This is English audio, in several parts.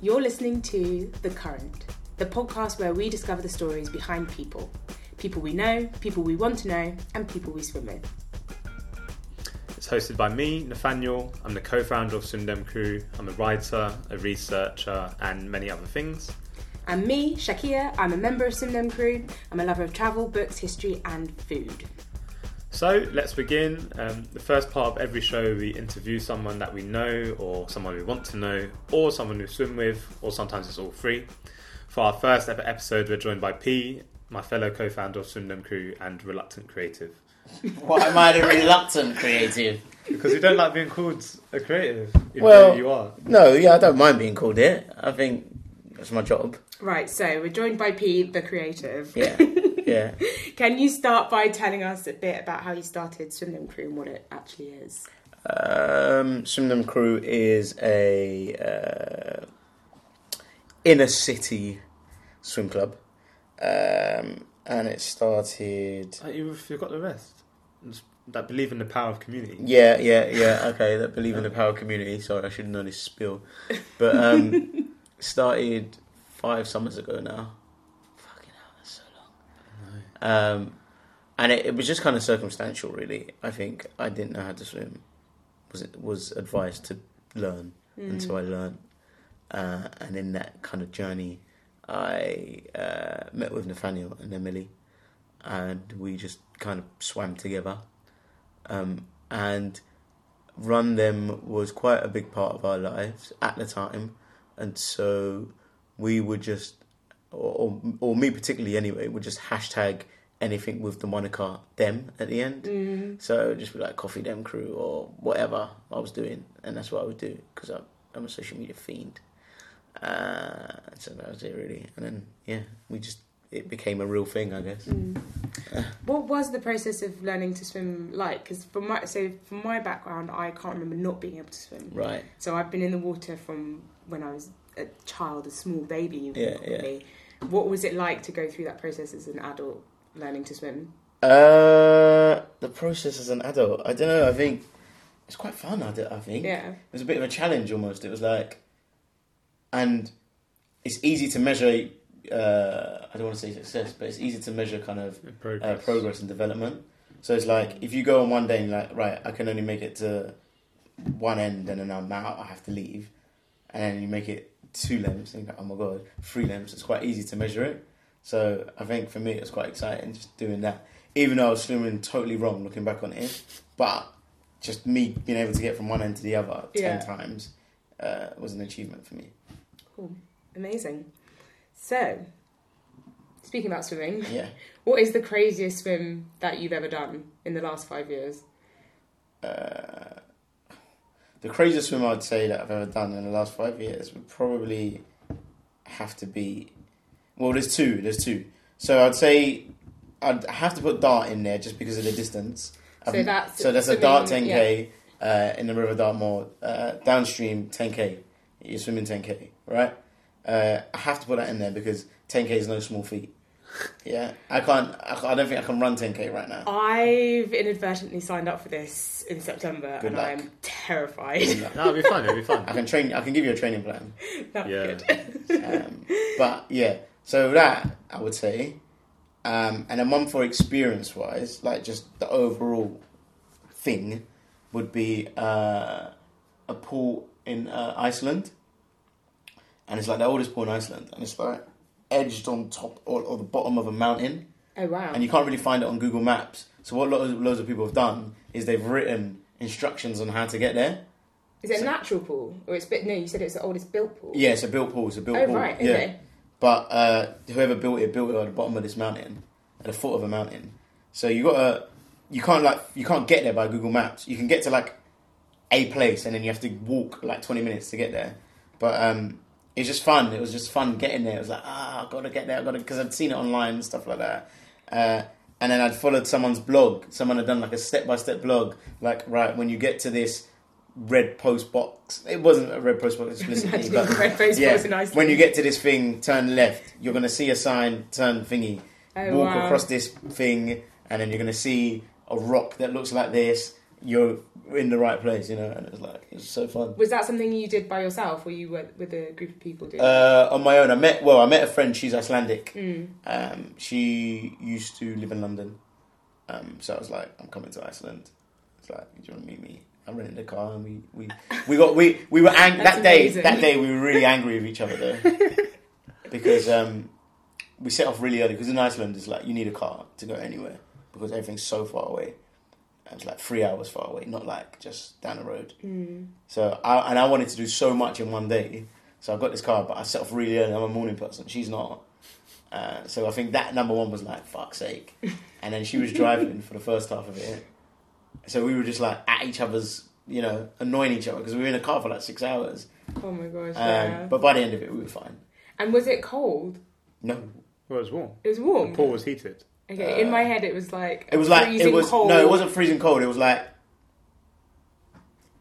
You're listening to The Current, the podcast where we discover the stories behind people. People we know, people we want to know, and people we swim with. It's hosted by me, Nathaniel. I'm the co founder of Swim Dem Crew. I'm a writer, a researcher, and many other things. And me, Shakia, I'm a member of Swim Dem Crew. I'm a lover of travel, books, history, and food. So let's begin. Um, the first part of every show, we interview someone that we know, or someone we want to know, or someone we swim with, or sometimes it's all three. For our first ever episode, we're joined by Peigh, my fellow co founder of Swimdem Crew and Reluctant Creative. Why am I a reluctant creative? Because you don't like being called a creative, even Well- you are. No, yeah, I don't mind being called it. I think that's my job. Right, so we're joined by Peigh, the creative. Yeah, yeah. Can you start by telling us a bit about how you started Swimdem Crew and what it actually is? Um, Swim Dem Crew is a uh, inner city swim club, um, and it started. Uh, You forgot the rest. Just That believe in the power of community. Yeah, yeah, yeah. Okay, that believe in the power of community. Sorry, I should know this spill, but um, started five summers ago now. Fucking hell, that's so long. Um, and it, it was just kind of circumstantial, really. I think I didn't know how to swim. Was it was advised to learn, and so I learned. Uh, and in that kind of journey, I uh, met with Nathaniel and Emily, and we just kind of swam together. Um, and Run Dem was quite a big part of our lives at the time, and so we would just, or, or, me particularly anyway, would just hashtag anything with the moniker them at the end. Mm. So it would just be like coffee dem crew or whatever I was doing, and that's what I would do because I'm a social media fiend. Uh, so that was it really, and then yeah, we just it became a real thing, I guess. What was the process of learning to swim like? Because from my so from my background, I can't remember not being able to swim. Right. So I've been in the water from when I was a child, a small baby. Yeah, yeah. Probably. What was it like to go through that process as an adult learning to swim? Uh, the process as an adult, I don't know. I think it's quite fun. I think Yeah. it was a bit of a challenge almost. It was like, and it's easy to measure. Uh, I don't want to say success, but it's easy to measure kind of uh, Progress. progress and development. So it's like if you go on one day and you're like, right, I can only make it to one end and then I'm out, I have to leave, and then you make it two lengths and like, oh my god, three lengths. It's quite easy to measure it. So I think for me it was quite exciting just doing that, even though I was swimming totally wrong looking back on it, but just me being able to get from one end to the other Yeah. ten times uh, was an achievement for me. Cool. Amazing. So, speaking about swimming, Yeah. what is the craziest swim that you've ever done in the last five years? Uh, the craziest swim I'd say that I've ever done in the last five years would probably have to be. Well, there's two. There's two. So I'd say I'd have to put dart in there just because of the distance. So I've- that's so there's a dart 10k uh, in the River Dartmoor uh, downstream 10k. You're swimming 10k, right? Uh, I have to put that in there because 10k is no small feat. Yeah, I can't. I, can't- I don't think I can run 10k right now. I've inadvertently signed up for this in September, Good and luck. I'm terrified. No, it'll be fun. It'll be fun. I can train. I can give you a training plan. That'd Yeah. be good. Um, but yeah, so that I would say, um, and a one for experience wise, like just the overall thing, would be uh, a pool in uh, Iceland, and it's like the oldest pool in Iceland, and it's like edged on top or, or the bottom of a mountain, Oh wow! and you can't really find it on Google Maps. So what loads, loads of people have done is they've written instructions on how to get there. Is it a natural pool, or it's bit? No, you said it's the oldest built pool. Yeah, it's a built pool. It's a built Oh pool. right. Yeah. Okay. But uh, whoever built it built it at the bottom of this mountain, at the foot of a mountain. So you gotta, you can't like, you can't get there by Google Maps. You can get to like a place, and then you have to walk like twenty minutes to get there. But um, it's just fun. It was just fun getting there. It was like, ah, I gotta get there. I gotta because I'd seen it online and stuff like that. Uh, and then I'd followed someone's blog. Someone had done like a step by step blog. Like, right when you get to this red post box, it wasn't a red post box explicitly, but red face yeah, in Iceland. when you get to this thing, turn left. You're gonna see a sign, turn thingy. Oh, walk wow. across this thing, and then you're gonna see a rock that looks like this. you're in the right place, you know. And it was like it was so fun. Was that something you did by yourself, or you were with a group of people doing? Uh, on my own, I met well, I met a friend. She's Icelandic. Mm. Um, she used to live in London, um, so I was like, I'm coming to Iceland. It's like, do you want to meet me? I rented a car and we we, we got we we were ang- that day amazing. that day we were really angry with each other though because um, we set off really early because in Iceland it's like you need a car to go anywhere because everything's so far away. And It's like three hours far away, not like just down the road. Mm. So I and I wanted to do so much in one day. So I got this car, but I set off really early. I'm a morning person. She's not. Uh, so I think that number one was like fuck's sake, and then she was driving for the first half of it. So we were just like at each other's, you know, annoying each other because we were in a car for like six hours. Oh my gosh! Um, yeah. But by the end of it, we were fine. and was it cold? No, Well, it was warm. It was warm. The pool was heated. Okay, in my head it was like it was like freezing it was cold. no, it wasn't freezing cold. It was like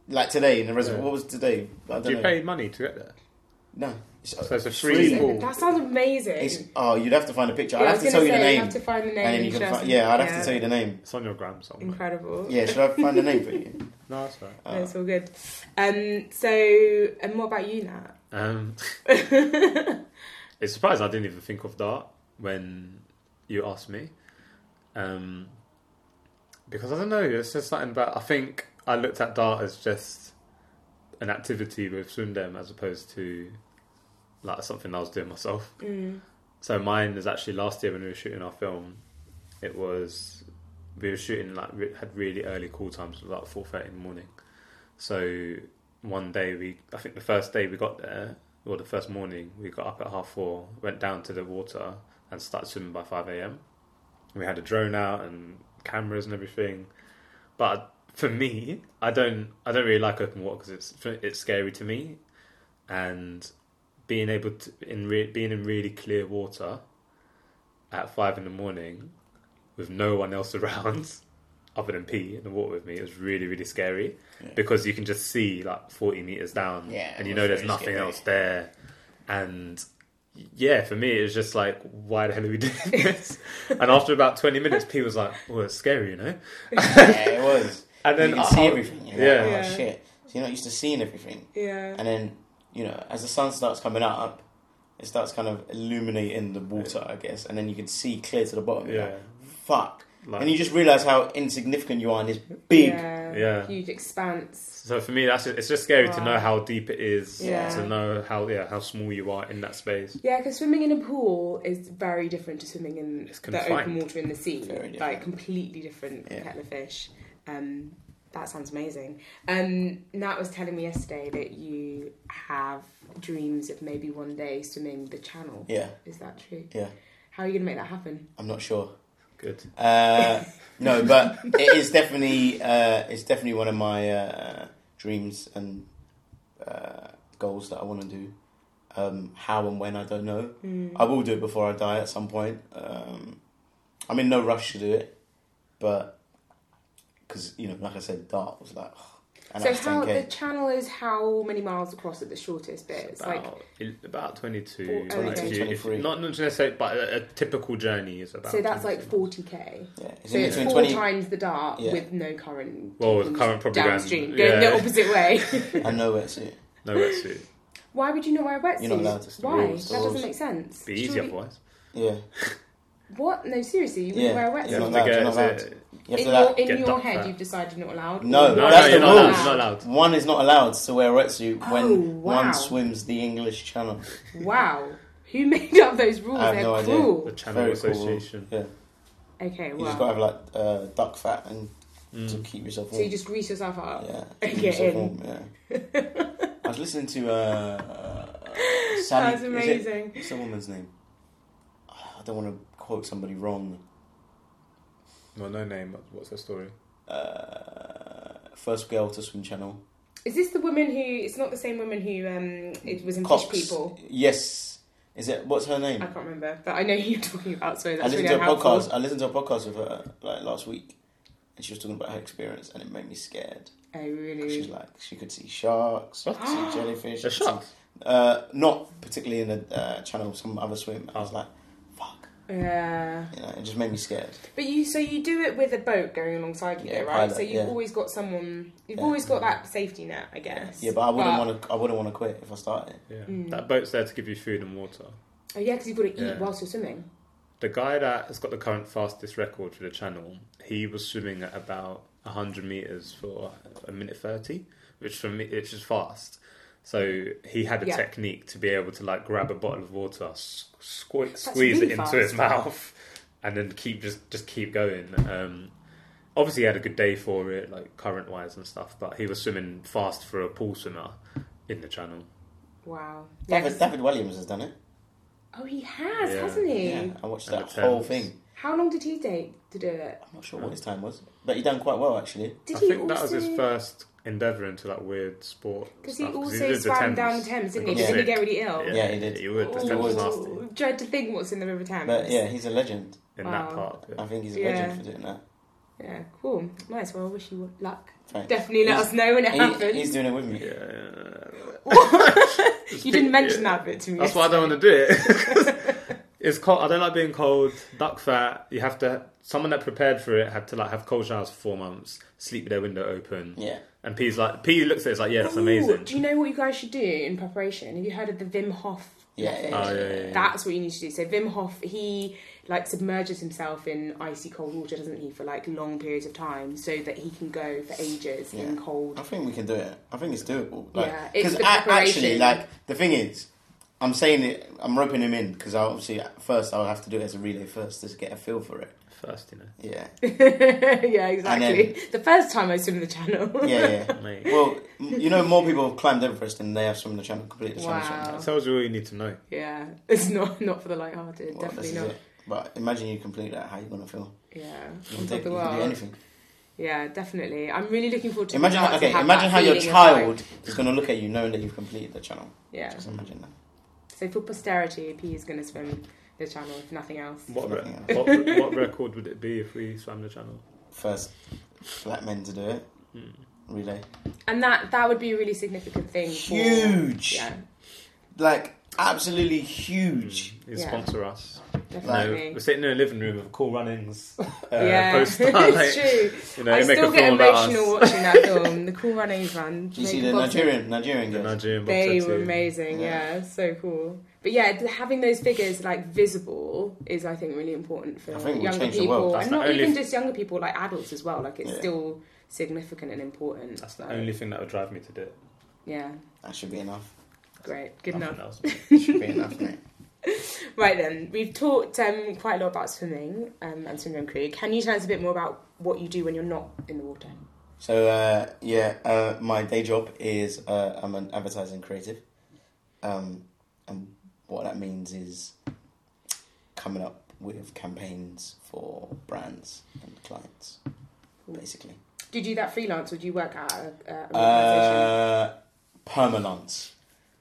like today in the reservoir. Yeah. What was today? I don't Do you know. pay money to get there? No, it's, So it's a free free. That sounds amazing. It's, oh, you'd have to find a picture. Yeah, I I'd have to gonna tell you the name. You have to find the name. and then you can find, yeah, I'd have to tell you the name. It's on your gram somewhere. Incredible. Yeah, should I find the name for you? No, that's right. Uh, No, it's all good. Um, so, and what about you, Nat? Um, it's surprising I didn't even think of that when you asked me. Um, because I don't know, it's just something about. I think I looked at Dart as just an activity with Swim Dem as opposed to like something I was doing myself. Mm. So mine is actually last year when we were shooting our film. It was we were shooting like had really early call times, like four thirty in the morning. So one day we, I think the first day we got there, or the first morning we got up at half four, went down to the water and started swimming by five a.m. We had a drone out and cameras and everything, but for me, I don't, I don't really like open water because it's it's scary to me, and being able to in re- being in really clear water at five in the morning with no one else around other than Peigh in the water with me, it was really really scary Yeah. because you can just see like forty meters down, Yeah, and you know there's nothing scary. else there, and yeah, for me it was just like, why the hell are we doing this? and after about twenty minutes, Peigh was like, well, it's scary, you know, yeah, it was. and then you can I- see everything. You're yeah. like, oh Yeah. shit. So you're not used to seeing everything. Yeah. And then, you know, as the sun starts coming up, it starts kind of illuminating the water, I guess, and then you can see clear to the bottom. Yeah, like, fuck. Like, and you just realise how insignificant you are in this big. Yeah. Yeah. Huge expanse. So for me, that's it's just scary to know how deep it is, Yeah. to know how yeah how small you are in that space. Yeah, because swimming in a pool is very different to swimming in It's the open water in the sea. Very different. Like completely different Yeah. kettle of fish. Um, that sounds amazing. Um, Nat was telling me yesterday that you have dreams of maybe one day swimming the channel. Yeah, Is that true? Yeah. How are you going to make that happen? I'm not sure. Good. Uh, no, but it is definitely uh, it's definitely one of my uh, dreams and uh, goals that I want to do. Um, how and when I don't know. Mm. I will do it before I die at some point. Um, I'm in no rush to do it, but because you know, like I said, Dart was like, and so how 10k. the channel is how many miles across at the shortest bit? It's like about, about 22, 22, 22, 23. Not not necessarily, but a, a typical journey is about. so that's like 40k. yeah, So it's four 20. times the dart Yeah. with no current. Well, with taking current probably going- downstream, going yeah. the opposite way. I know it's it. No wetsuit. Why would you not wear a wetsuit? You're not allowed to. Why? rules, that doesn't make sense. Be easy Surely- otherwise. Yeah, What? No, seriously, you wouldn't Yeah. wear a You're wetsuit. not allowed, you're not is allowed. It- you have in to your, allow- in your head, you've decided you're not allowed. No, No, That's no, the you're not rules. allowed. Not allowed. One is not allowed to wear a wetsuit when Oh, wow. one swims the English Channel. Wow, who made up those rules? I have They're no idea. cruel. The Channel Very cool. Association. Yeah, Okay, Well. you just gotta have like uh, duck fat and to Mm. keep yourself so you just grease yourself up. yeah, and get in. warm. Yeah. I was listening to uh, uh, Sally. That's is it- amazing. What's the woman's name? I don't want to quote somebody wrong. Well, no name. What's her story? Uh, first girl to swim channel. Is this the woman who? It's not the same woman who um it was in Cox. Fish People. Yes. Is it? What's her name? I can't remember, but I know who you're talking about. So I listened really to a helpful. podcast. I listened to a podcast with her like last week, and she was talking about her experience, and it made me scared. Oh really? She's like, she could see sharks, she could see jellyfish. she The could see- sharks. Uh, not particularly in the uh, channel. Some other swim. I was like, fuck. Yeah. You know, it just made me scared. But you, so you do it with a boat going alongside you, Yeah, though, right? pilot, so you've yeah. always got someone. You've Yeah. always got that safety net, I guess. Yeah, but I wouldn't want to. I wouldn't want to quit if I started. Yeah. Mm. That boat's there to give you food and water. Oh yeah, because you've got to eat Yeah. whilst you're swimming. The guy that has got the current fastest record for the channel, he was swimming at about 100 meters for a minute 30, which for me, which is fast. So he had a Yeah. technique to be able to like grab a bottle of water, s- sque- That's squeeze really it into fast. his mouth, and then keep just just keep going. Um, obviously, he had a good day for it, like current wise and stuff. But he was swimming fast for a pool swimmer in the channel. Wow. Yeah, David, 'cause- David Walliams has done it. oh, he has, Yeah. hasn't he? Yeah, I watched And that whole thing. How long did he take to do it? I'm not sure what his time was, but he done quite well actually. Did I he think also? that was his first endeavour into that weird sport. Because he stuff, 'cause also did the swam down the Thames Thames, didn't he? Didn't he get really ill? Yeah, he did. He would. The He Thames was was. nasty Dread to think what's in the River Thames. But yeah, he's a legend. in Wow. that part. Yeah. I think he's a Yeah. legend for doing that. Yeah, cool. Nice. Well, I wish you luck. Thanks. Definitely let He's- us know when it He- happens. he's doing it with me. Yeah. you didn't mention that bit to me. That's why I don't want to do it. it's cold. I don't like being cold. Duck fat. You have to. Someone that prepared for it had to like have cold showers for four months, sleep with their window open, Yeah. and Peigh's like Peigh looks at it, it's like yeah, that's Ooh, amazing. Do you know what you guys should do in preparation? Have you heard of the Wim Hof Yeah, method? yeah, Oh, yeah, yeah, yeah. That's what you need to do. So Wim Hof, he like submerges himself in icy cold water, doesn't he, for like long periods of time, so that he can go for ages in cold. I think we can do it. I think it's doable. Like, Yeah, it's because the actually, preparation. like the thing is, I'm saying it. I'm roping him in because obviously at first I'll have to do it as a relay first to get a feel for it. First, you know, Yeah, yeah, exactly. the first time I swim the channel. yeah, yeah. mate. well, you know, more people have climbed Everest than they have swum the channel, completed the channel. Wow. That tells you all you need to know. Yeah, it's not not for the light-hearted. Well, definitely not. it. But imagine you complete that. How you gonna feel? Yeah, You can, take, of the you can do world. anything. Yeah, definitely. I'm really looking forward to. Imagine, how, okay, and imagine how your feeling like- child is gonna look at you knowing that you've completed the channel. yeah. Just imagine that. So for posterity, Peigh is going to swim the channel if nothing else. What, re- Nothing else. what, what record would it be if we swam the channel? First black men to do it. Hmm. Relay. And that that would be a really significant thing. For, Huge. Yeah, Like absolutely huge. You Yeah. sponsor us. No, definitely. we're sitting in a living room with cool runnings. Uh, yeah, poster, it's like, true. You know, I you make still get emotional watching that film. The Cool Runnings, man. Do you see Jamaican the Bobsled. Nigerian Nigerian The girls? Nigerian They bobsled were team. amazing, Yeah. yeah. so cool. But yeah, having those figures like visible is, I think, really important for I think younger change the people, world. That's and not only even f- just younger people, like adults as well. Like it's Yeah. still significant and important. That's the Like, only thing that would drive me to do it. Yeah, That should be enough. Great, good Nothing enough. else. should be enough, mate. Right then, we've talked um, quite a lot about swimming um, and Swim Dem Crew. Can you tell us a bit more about what you do when you're not in the water? So uh, yeah, uh, my day job is uh, I'm an advertising creative, um, and what that means is coming up with campaigns for brands and clients, basically. Do you do that freelance or do you work at a, a an organisation? Uh,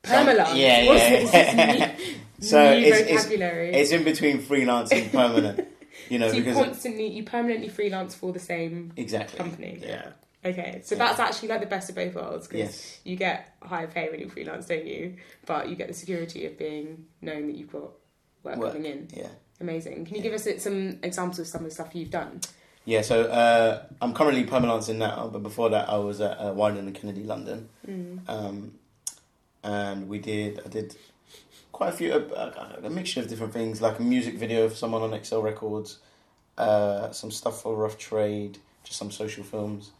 permalance. Permalance? Yeah, What's yeah. this new- so New it's, it's vocabulary. it's in between freelance and permanent. You know so you because it- constantly, you permanently freelance for the same exactly company. Yeah. Okay, so Yeah. that's actually like the best of both worlds because Yes. you get higher pay when you freelance, don't you? But you get the security of being known that you've got work, Work. coming in. Yeah. Amazing. Can you Yeah. give us some examples of some of the stuff you've done? Yeah, so uh, I'm currently permalancing now, but before that I was at uh, Wieden and Kennedy, London, Mm. um, and we did I did quite a few uh, a mixture of different things, like a music video for someone on XL Records, uh, some stuff for Rough Trade, just some social films,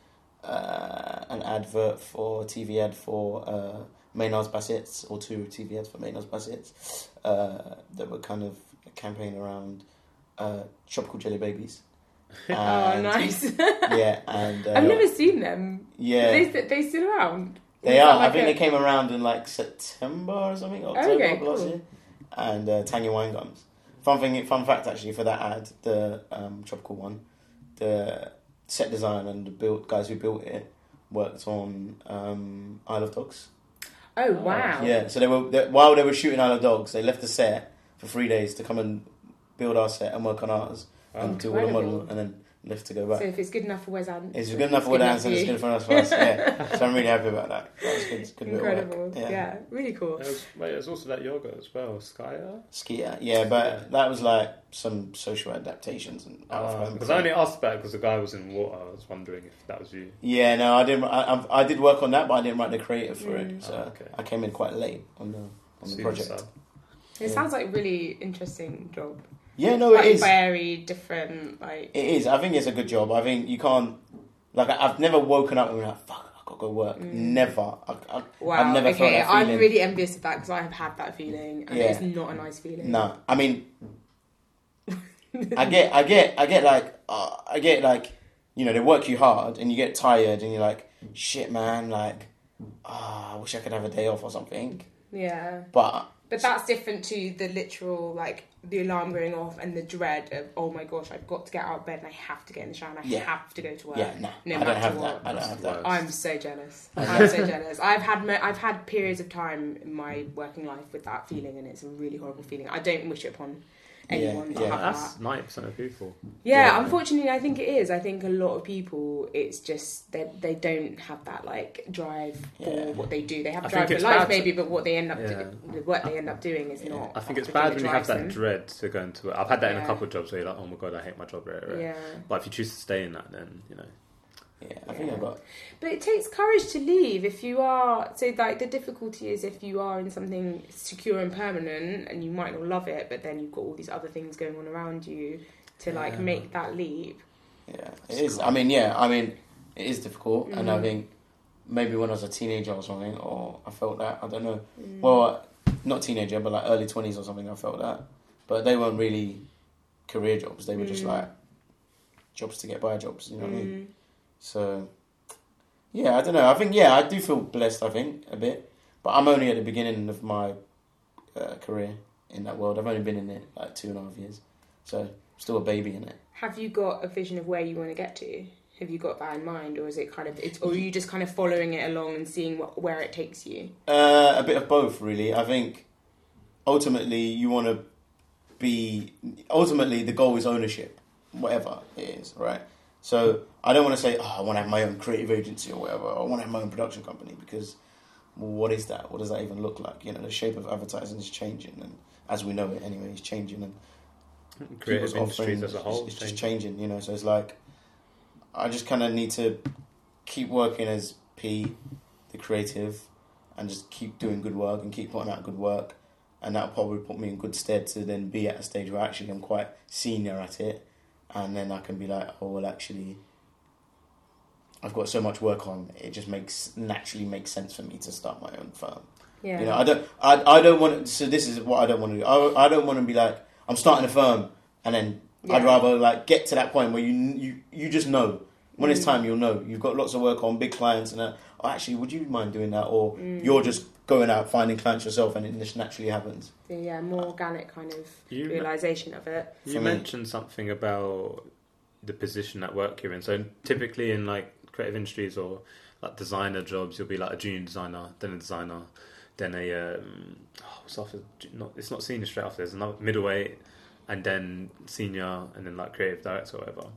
uh, an advert for TV ad for uh, Maynard's Bassett's or two TV ads for Maynard's Bassett's uh, that were kind of a campaign around uh, tropical jelly babies. oh, nice. Yeah, and uh, I've never seen them. yeah, they, they still around? They are. like I think a- they came around in like September or something, October Okay, of last cool. year. And uh, Tanya Wine Gums. Fun thing, fun fact actually for that ad, the um, tropical one, the set design and the build guys who built it worked on um, Isle of Dogs. Oh, wow. Yeah, so they were they, while they were shooting Isle of Dogs, they left the set for three days to come and build our set and work on ours and do all the Incredible. model and then left to go back. So if it's good enough for Wes Anderson, it's good enough for Wes Anderson. It's good for us. for us, Yeah. so I'm really happy about that. That was good. It's good bit of work. Incredible. Yeah. really cool. There's, wait, there's also that yoga as well, Skya. Skier, yeah, but that was like some social adaptations and out of home. Because I only asked about it because the guy was in water. I was wondering if that was you. Yeah, no, I didn't. I, I, I did work on that, but I didn't write the creative for Mm. it. So Oh, okay. I came in quite late on the on the Seen project. sub. It Yeah. sounds like a really interesting job. Yeah, no, it is. very different. Like It is. I think it's a good job. I think you can't. Like I've never woken up and been like, "Fuck, I gotta go work." Mm. Never. I, I, wow. I've never okay, I'm really envious of that because I have had that feeling, and Yeah. it's not a nice feeling. No, I mean, I get, I get, I get like, uh, I get like, you know, they work you hard and you get tired and you're like, shit, man, like, ah, I wish I could have a day off or something. Yeah, But but that's different to the literal like the alarm going off and the dread of oh my gosh, I've got to get out of bed and I have to get in the shower and I Yeah. have to go to work. yeah, no, no I don't have what. That. I don't have that. I'm so jealous. I'm so jealous. I've had mo- I've had periods of time in my working life with that feeling, and it's a really horrible feeling. I don't wish it upon anyone Yeah, to yeah. have That's that. ninety percent of people. Yeah, Yeah. unfortunately, I think it is. I think a lot of people, it's just that they don't have that like drive for Yeah. what they do. They have I a drive for life, bad to- maybe, but what they end up Yeah. doing, the work they end up doing is Yeah. not. I think it's bad when you have drives that them. dread to go into it. I've had that in a couple of jobs where you're like, oh my god, I hate my job. Right, right. Yeah, But if you choose to stay in that, then you know. Yeah, I think I got. but it takes courage to leave if you are. So, like, the difficulty is if you are in something secure and permanent, and you might not love it, but then you've got all these other things going on around you to like Yeah. make that leap. Yeah, it is. I mean, yeah, I mean, it is difficult, and I Mhm. think maybe when I was a teenager or something, or I felt that. I don't know. Mm. Well, not teenager, but like early twenties or something. I felt that, but they weren't really career jobs. They were just Mm. like jobs to get by jobs. You know what I mean? So, yeah, I don't know. I think yeah, I do feel blessed. I think a bit, but I'm only at the beginning of my uh, career in that world. I've only been in it like two and a half years, so still a baby in it. Have you got a vision of where you want to get to? Have you got that in mind, or is it kind of, it's, or are you just kind of following it along and seeing what, where it takes you? Uh, a bit of both, really. I think ultimately you want to be. Ultimately, the goal is ownership, whatever it is, right? So I don't want to say, oh, I want to have my own creative agency or whatever. Or I want to have my own production company because, what is that? What does that even look like? You know, the shape of advertising is changing, and as we know it anyway, it's changing, and Creative industries as a is- whole. is change. just changing. You know, so it's like I just kind of need to keep working as Peigh, the creative, and just keep doing good work and keep putting out good work, and that'll probably put me in good stead to then be at a stage where actually I'm quite senior at it, and then I can be like, oh well, actually. I've got so much work on. It just makes naturally makes sense for me to start my own firm. Yeah. You know, I don't, I, I don't want. To, so this is what I don't want to do. I, I don't want to be like, I'm starting a firm, and then I'd rather like get to that point where you, you, you just know when it's Mm. time. You'll know you've got lots of work on, big clients, and uh, oh, actually, would you mind doing that? Or Mm. you're just going out finding clients yourself, and it just naturally happens. yeah, more organic kind of You, realization of it. you for me. mentioned something about the position at work you're in. So typically in like creative industries or like designer jobs, you'll be like a junior designer, then a designer, then a um, oh, what's after? Not it's not senior straight after. There's another middleweight, and then senior, and then like creative director or whatever.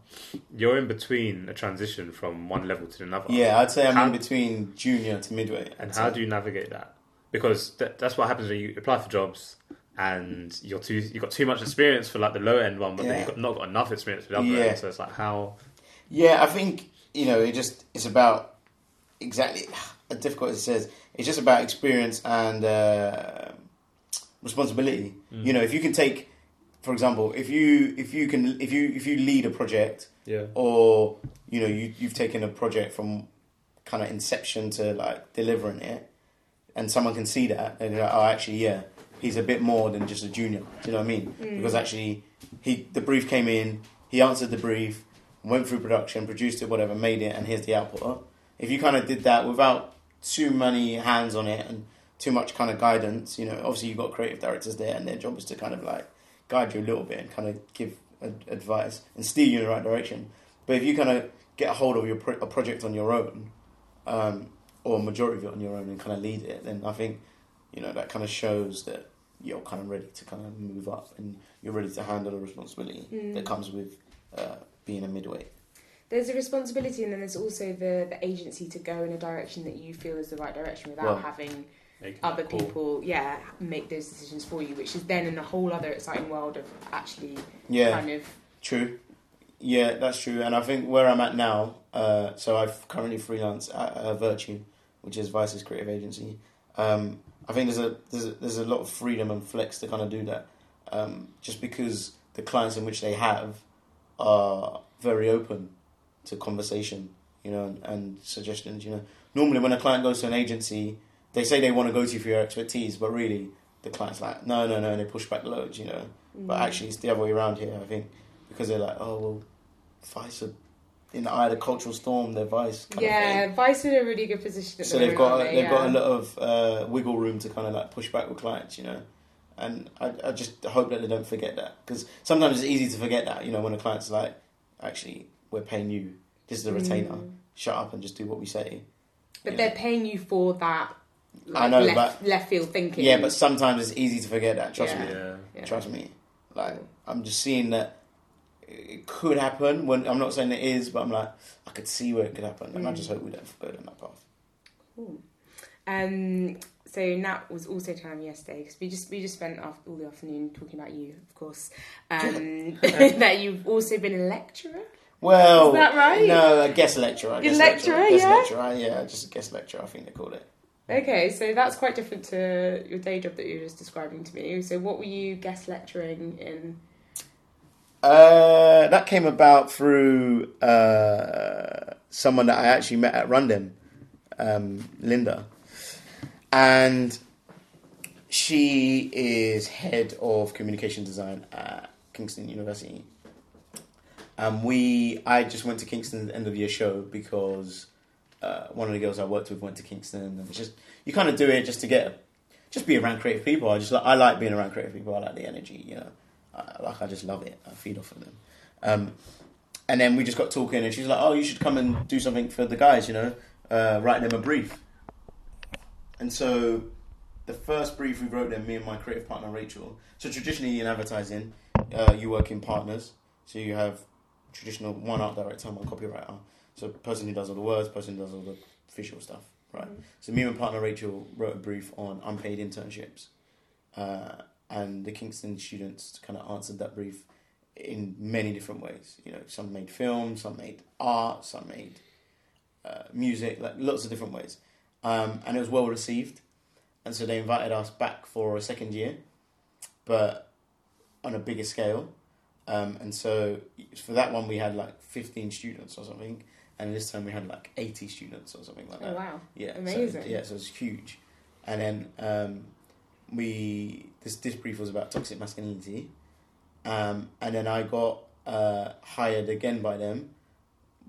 You're in between a transition from one level to another. Yeah, I'd say I'm How- in between junior to midway. And how do you navigate that? Because th- that's what happens when you apply for jobs and you're too you've got too much experience for like the low end one, but then you've got not got enough experience for the other Yeah. end. So it's like how Yeah, I think you know it just it's about exactly as difficult as it says. It's just about experience and uh, responsibility. Mm. You know, if you can take, for example, if you if you can if you if you lead a project yeah or you know you you've taken a project from kind of inception to like delivering it, and someone can see that and like, oh, actually, yeah, he's a bit more than just a junior. Do you know what I mean? Mm. Because actually, he the brief came in, he answered the brief, went through production, produced it, whatever, made it, and here's the output. If you kind of did that without too many hands on it and too much kind of guidance, you know, obviously you've got creative directors there, and their job is to kind of like guide you a little bit and kind of give ad- advice and steer you in the right direction. But if you kind of get a hold of your pro- a project on your own, um, or a majority of it on your own, and kind of lead it, then I think you know that kind of shows that you're kind of ready to kind of move up and you're ready to handle the responsibility Mm. that comes with uh, being a midweight. there's a responsibility, and then there's also the the agency to go in a direction that you feel is the right direction without Well, having other people, yeah, make those decisions for you, which is then in a whole other exciting world of actually Yeah, kind of true. Yeah, that's true. And I think where I'm at now, uh, so I've currently freelance at uh, Virtue, which is Vice's creative agency. Um, I think there's a, there's a there's a lot of freedom and flex to kind of do that, um, just because the clients in which they have are very open to conversation, you know, and, and suggestions. You know, normally when a client goes to an agency, they say they want to go to you for your expertise, but really the client's like, no, no, no, and they push back loads, you know. But mm, actually, it's the other way around here. I think because they're like, oh well, Vice are in the eye of the cultural storm. They're Vice. Kind yeah, thing. Vice in a really good position. At So the they've got a, they? they've got a lot of uh, wiggle room to kind of like push back with clients, you know. And I, I just hope that they don't forget that because sometimes it's easy to forget that, you know, when a client's like, actually, we're paying you. This is a retainer. Mm. Shut up and just do what we say. But Yeah. they're paying you for that. Like, I know, left, left field thinking. Yeah, but sometimes it's easy to forget that. Trust Yeah. me. Yeah. Yeah. Trust me. Like I'm just seeing that it could happen. When I'm not saying it is, but I'm like I could see where it could happen, and I Mm. just hope we don't go down that path. Cool. Um, so Nat was also telling me yesterday because we just we just spent all the afternoon talking about you, of course. Um, that you've also been a lecturer. Well, Is that right? No, a guest lecturer. I You're guess lecturer, guest yeah? lecturer, yeah, just a guest lecturer. I think they called it. Okay, so that's quite different to your day job that you were just describing to me. So what were you guest lecturing in? Uh, that came about through uh, someone that I actually met at Rundem, um, Linda, and she is head of communication design at Kingston University. And we, I just went to Kingston end of year show because uh, one of the girls I worked with went to Kingston, and it's just you kind of do it just to get, just be around creative people. I just like I like being around creative people. I like the energy, you know. I, like I just love it. I feed off of them. Um, and then we just got talking, and she's like, "Oh, you should come and do something for the guys, you know, uh, write them a brief." And so, the first brief we wrote them, me and my creative partner Rachel. So traditionally in advertising, uh, you work in partners. So you have traditional one art director, one copywriter. So person who does all the words, person who does all the visual stuff, right? So me and my partner Rachel wrote a brief on unpaid internships, uh, and the Kingston students kind of answered that brief in many different ways. You know, some made film, some made art, some made uh, music, like lots of different ways, um, and it was well received. And so they invited us back for a second year, but on a bigger scale. Um, and so for that one, we had like 15 students or something, and this time we had like 80 students or something like that. Oh that. wow! Yeah, so- Amazing. yeah, so it's huge. And then um, we this this brief was about toxic masculinity, um, and then I got uh, hired again by them.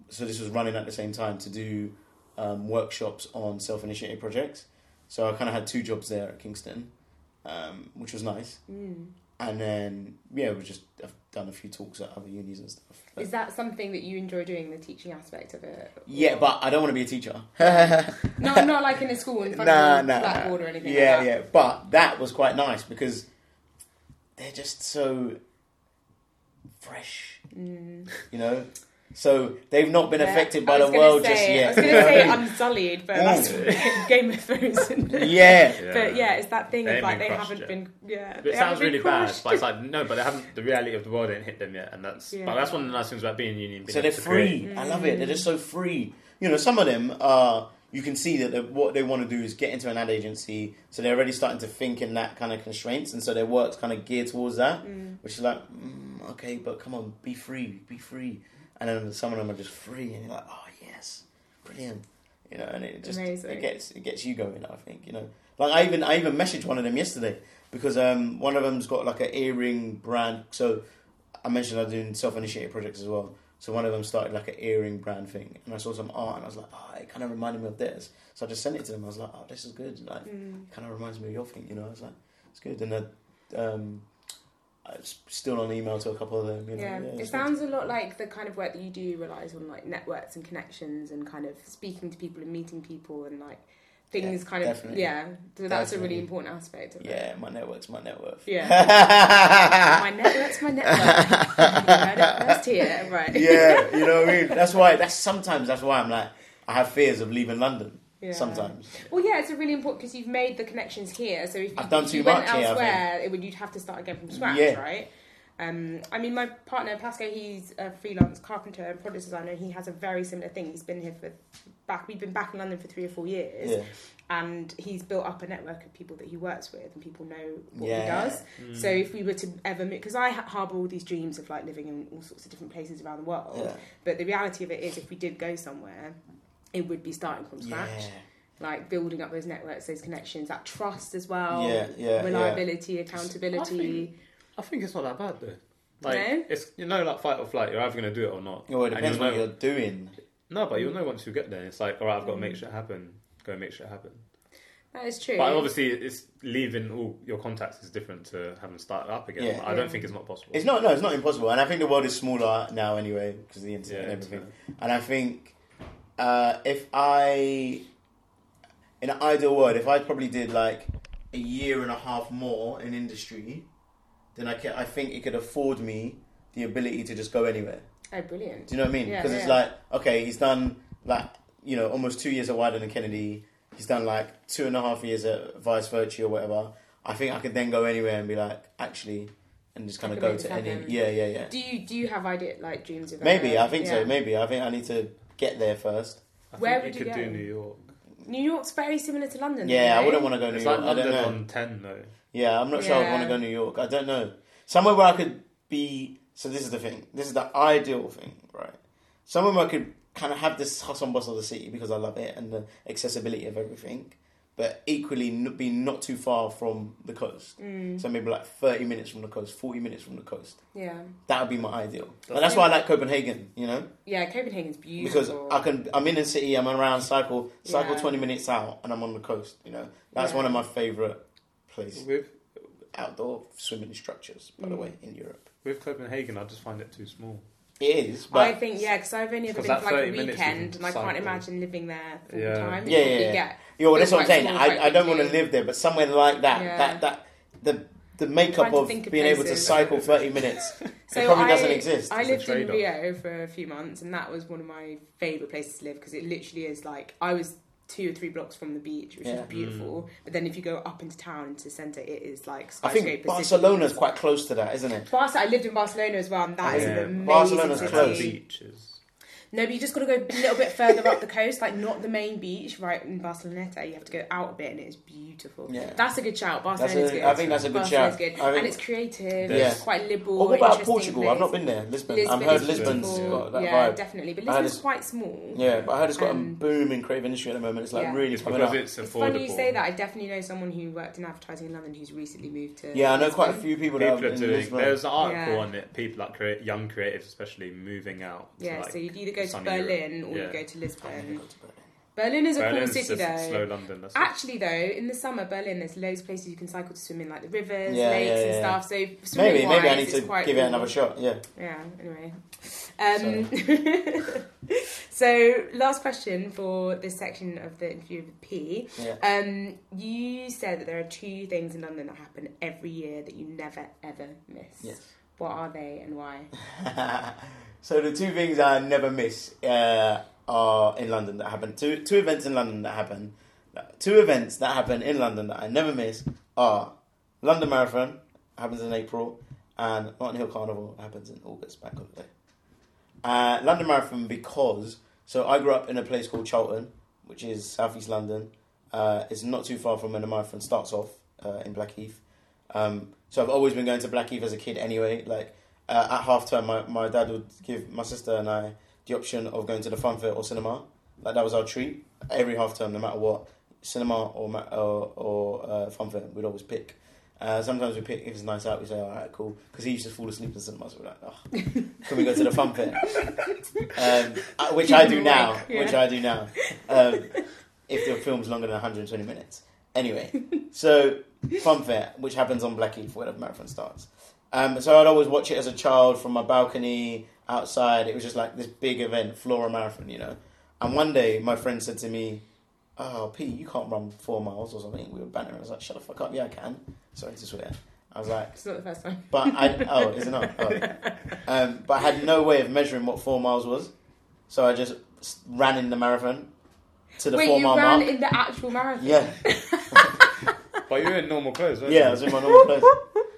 So this was running at the same time to do um, workshops on self-initiated projects. So I kind of had two jobs there at Kingston, um, which was nice. Mm. And then yeah, we just I've done a few talks at other unis and stuff. But- Is that something that you enjoy doing, the teaching aspect of it? yeah, but I don't want to be a teacher. not not like in a school in front Nah, of a nah, blackboard or anything. Yeah, like that. yeah. But that was quite nice because they're just so fresh, Mm. you know. So they've not been Yeah, affected by the world say- just yet. I yet. was going to say what I mean? unsullied, but Mm. that's Game of Thrones. Isn't yeah, But yeah, it's that thing They of like they haven't yet. been. Yeah, But it sounds been really bad, but it's like no, but they haven't. The reality of the world ain't hit them yet, and that's. Yeah. But that's one of the nice things about being in union. being so they're able to create. free. I love it. They're just so free. You know, some of them are. You can see that they- what they want to do is get into an ad agency, so they're already starting to think in that kind of constraints, and so their work's kind of geared towards that. Mm. which is like, mm, okay, but come on, be free, be free. And then some of them are just free, and you're like, oh yes, brilliant, you know. And it just Amazing. it gets it gets you going. I think you know. Like I even I even messaged one of them yesterday because um one of them's got like an earring brand. So I mentioned I'm doing self initiated projects as well. So one of them started like an earring brand thing, and I saw some art, and I was like, oh, it kind of reminded me of theirs. So I just sent it to them. I was like, oh, this is good. Like, Mm. kind of reminds me of your thing, you know. I was like, it's good. And then, um, still on email to a couple of them. You know, Yeah, it's it good. sounds a lot like the kind of work that you do relies on like networks and connections and kind of speaking to people and meeting people and like things Yeah, kind of yeah. So that's a really important aspect of it. Yeah, my network's my net worth. Yeah. my network's my network. first here, right? yeah, you know what I mean. That's why. That's sometimes. That's why I'm like, I have fears of leaving London. Yeah. Sometimes. Well, yeah, it's a really important because you've made the connections here. So if you, I've done if too you went much here, elsewhere, it would you'd have to start again from scratch, Yeah. right? Um, I mean, my partner Pasco, he's a freelance carpenter and product designer. He has a very similar thing. He's been here for back. We've been back in London for three or four years, Yeah. and he's built up a network of people that he works with, and people know what Yeah. he does. So if we were to ever, because I harbour all these dreams of like living in all sorts of different places around the world, Yeah. but the reality of it is, if we did go somewhere, it would be starting from scratch Yeah. like building up those networks, those connections, that trust as well, Yeah. Yeah. reliability, accountability. I think- I think it's not that bad though. Like No? it's you know like fight or flight. You're either going to do it or not. Yeah. Well, it depends you'll what know- you're doing. No, but you'll know once you get there. It's like, all right, I've got to make Mm. shit happen. Go and make shit happen. That is true. But obviously, it's leaving all your contacts is different to having started up again. Yeah. I don't think it's not possible. It's not. No, it's not impossible. And I think the world is smaller now anyway because of the Yeah, internet and everything. internet. And I think uh, if I, in an ideal world, if I probably did like a year and a half more in industry, then I can, I think it could afford me the ability to just go anywhere. oh, brilliant. Do you know what I mean? Yeah, Because it's like, okay, he's done like you know almost two years at Wieden and Kennedy. He's done like two and a half years at Vice Virtue or whatever. I think I could then go anywhere and be like, actually, and just kind of go to this any. Yeah, yeah, yeah. Do you do you have idea like dreams of Maybe I think yeah. so. Maybe I think I need to get there first. I Where think would you you could go? do New York. New York's very similar to London. Yeah, though, I wouldn't want to go New It's York. like I don't know. on ten though. Yeah, I'm not sure I'd want to Yeah. go New York. I don't know. Somewhere where I could be. So this is the thing. This is the ideal thing, right? Somewhere where I could kind of have this hustle and bustle of the city because I love it and the accessibility of everything, but equally n- be not too far from the coast. Mm, So maybe like 30 minutes from the coast, 40 minutes from the coast. yeah, That would be my ideal. And that's why I like Copenhagen. You know, yeah. Copenhagen's beautiful. because. I can. I'm in the city. I'm around. Cycle. Cycle Yeah. 20 minutes out, and I'm on the coast. You know, that's Yeah. one of my favorite places With outdoor swimming structures, by the Mm. way, in Europe. with Copenhagen, I just find it too small. It is, I think yeah, because I've only ever 'Cause been for like a weekend, and I can't imagine living there full Yeah. time. Yeah, You yeah, probably yeah. get- yo, well, that's what I'm saying. I, I don't want to live there, but somewhere like that, Yeah. that that the the makeup of think of being able to cycle 30 minutes, So it probably I, doesn't exist. I lived in. Rio for a few months, and that was one of my favourite places to live because it literally is like I was two or three blocks from the beach, which Yeah. is beautiful. Mm. But then if you go up into town into the centre, it is like I think skyscrapers. is quite close to that, isn't it? Barca, I lived in Barcelona as well, and that is Yeah. an amazing Barcelona's city. close. Beaches. No, but you just got to go a little bit further up the coast, like not the main beach, right in Barceloneta. You have to go out a bit, and it is beautiful. Yeah. That's a good shout. That's Barcelona's a, good. I think that's a good Barcelona's shout. good, I think, and it's creative. Yeah. It's quite liberal. Or what about interesting Portugal? place. I've not been there. Lisbon. Lisbon I've heard is Lisbon's beautiful. got that yeah, vibe. definitely. But I Lisbon's it's- quite small. Yeah, but I heard it's got Um, a booming creative industry at the moment. It's like Yeah. really It's coming because up. it's It's funny you say that. I definitely know someone who worked in advertising in London who's recently moved to. Yeah, I know quite a few people that People have are in doing. Lisbon. There's an article Yeah. on it. People like create, young creatives, especially moving out. to, Yeah, like, so you'd either go to sunny Berlin Europe. or Yeah. you go to Lisbon. never go to Berlin. Berlin is a Berlin's cool city just though. slow London. That's it. Actually, though, in the summer, Berlin, there's loads of places you can cycle to swim in, like the rivers, Yeah, lakes, yeah, and yeah. stuff. So Maybe, swimming maybe I need to quite give it another shot. Yeah. Yeah. Anyway, um, so last question for this section of the interview with P. Yeah. Um, you said that there are two things in London that happen every year that you never ever miss. Yes. What are they and why? so the two things I never miss uh, are in London that happen. Two two events in London that happen. Two events that happen in London that I never miss are London Marathon happens in April and Notting Hill Carnival happens in August bank holiday. Uh, London Marathon because so I grew up in a place called Charlton, which is southeast London. Uh, it's not too far from where the marathon starts off uh, in Blackheath. Um, so I've always been going to Blackheath as a kid anyway. Like uh, at half time, my, my dad would give my sister and I the option of going to the fun fair or cinema. Like that was our treat every half term, no matter what, cinema or or, or uh, fun fair. We'd always pick. Uh, sometimes we pick if it's nice out. We say, "All right, cool," because he used to fall asleep in cinema. So we're like, "Oh, can we go to the fun fair?" um, uh, which I do now. Yeah. Which I do now. Um, if the film's longer than 120 minutes. Anyway, so fun fair, which happens on Blackheath where the marathon starts. Um, so I'd always watch it as a child from my balcony outside. It was just like this big event, Flora Marathon, you know. And one day, my friend said to me, "Oh, Peigh, you can't run four miles or something." We were bantering. I was like, "Shut the fuck up." Yeah, I can. Sorry to swear. I was like, It's not the first time. but I oh, is it not? Oh. Um, but I had no way of measuring what four miles was, so I just ran in the marathon to the Wait, four you mile ran mark. in the actual marathon? Yeah, But you were in normal clothes, weren't yeah, I you? was in my normal clothes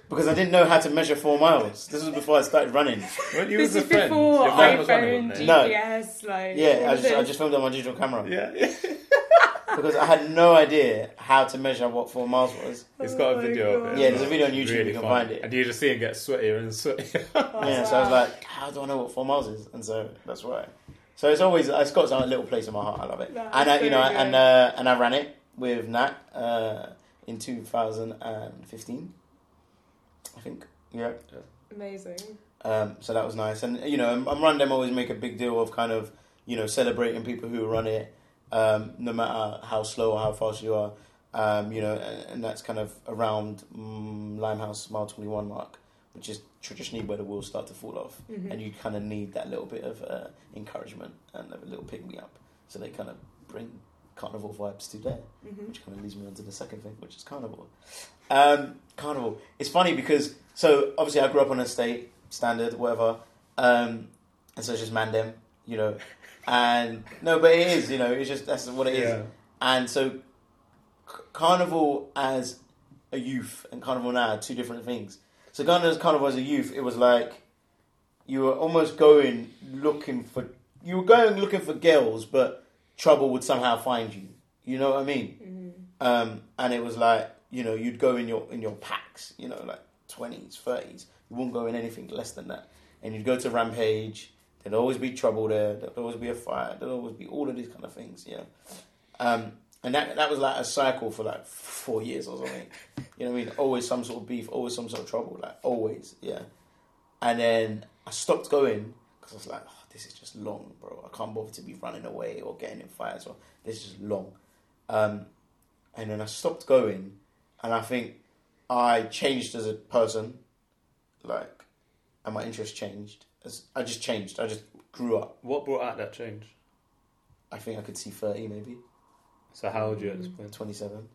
because I didn't know how to measure four miles. This was before I started running. Weren't you This with is a friend? before Your friend was running, iPhone, wasn't? No. GPS, like Yeah, I just I just filmed on my digital camera Yeah, yeah. because I had no idea how to measure what four miles was. It's got Oh a my video of God. it. Yeah, there's a video on YouTube, Really you can fun. find it. And you just see him get sweatier and sweatier. yeah, so I was like, how do I know what four miles is? And so that's why. So it's always it's got a little place in my heart. I love it, That and I, you so know, good. and uh, and I ran it with Nat uh, in 2015, I think. Yeah. Amazing. Um, so that was nice, and you know, I'm Run Dem always make a big deal of kind of you know celebrating people who run it, um, no matter how slow or how fast you are. Um, you know, and, and that's kind of around mm, Limehouse mile 21 mark, which is traditionally where the wheels start to fall off Mhm. and you kind of need that little bit of uh, encouragement and a little pick me up. So they kind of bring carnival vibes today, Mhm. which kind of leads me on to the second thing, which is carnival. Um, carnival. It's funny because so obviously I grew up on a state standard, whatever, um, and so it's just Mandem, you know, and no, but it is, you know, it's just that's what it is. yeah. And so, c- carnival as a youth and carnival now are two different things. So, going as carnival as a youth, it was like you were almost going looking for you were going looking for girls, but trouble would somehow find you. You know what I mean? Mhm. Um, and it was like you know you'd go in your in your packs, you know, like twenties, thirties. You wouldn't go in anything less than that. And you'd go to Rampage. There'd always be trouble there. There'd always be a fire. There'd always be all of these kind of things. Yeah. Um, and that that was like a cycle for like four years or something. You know what I mean? Always some sort of beef. Always some sort of trouble. Like always. Yeah. And then I stopped going because I was like, oh, this is just long, bro. I can't bother to be running away or getting in fights. Or this is long. Um, and then I stopped going, and I think I changed as a person, like, and my interest changed. As I just changed. I just grew up. What brought out that change? I think I could see thirty, maybe So how old are you at this point? twenty-seven.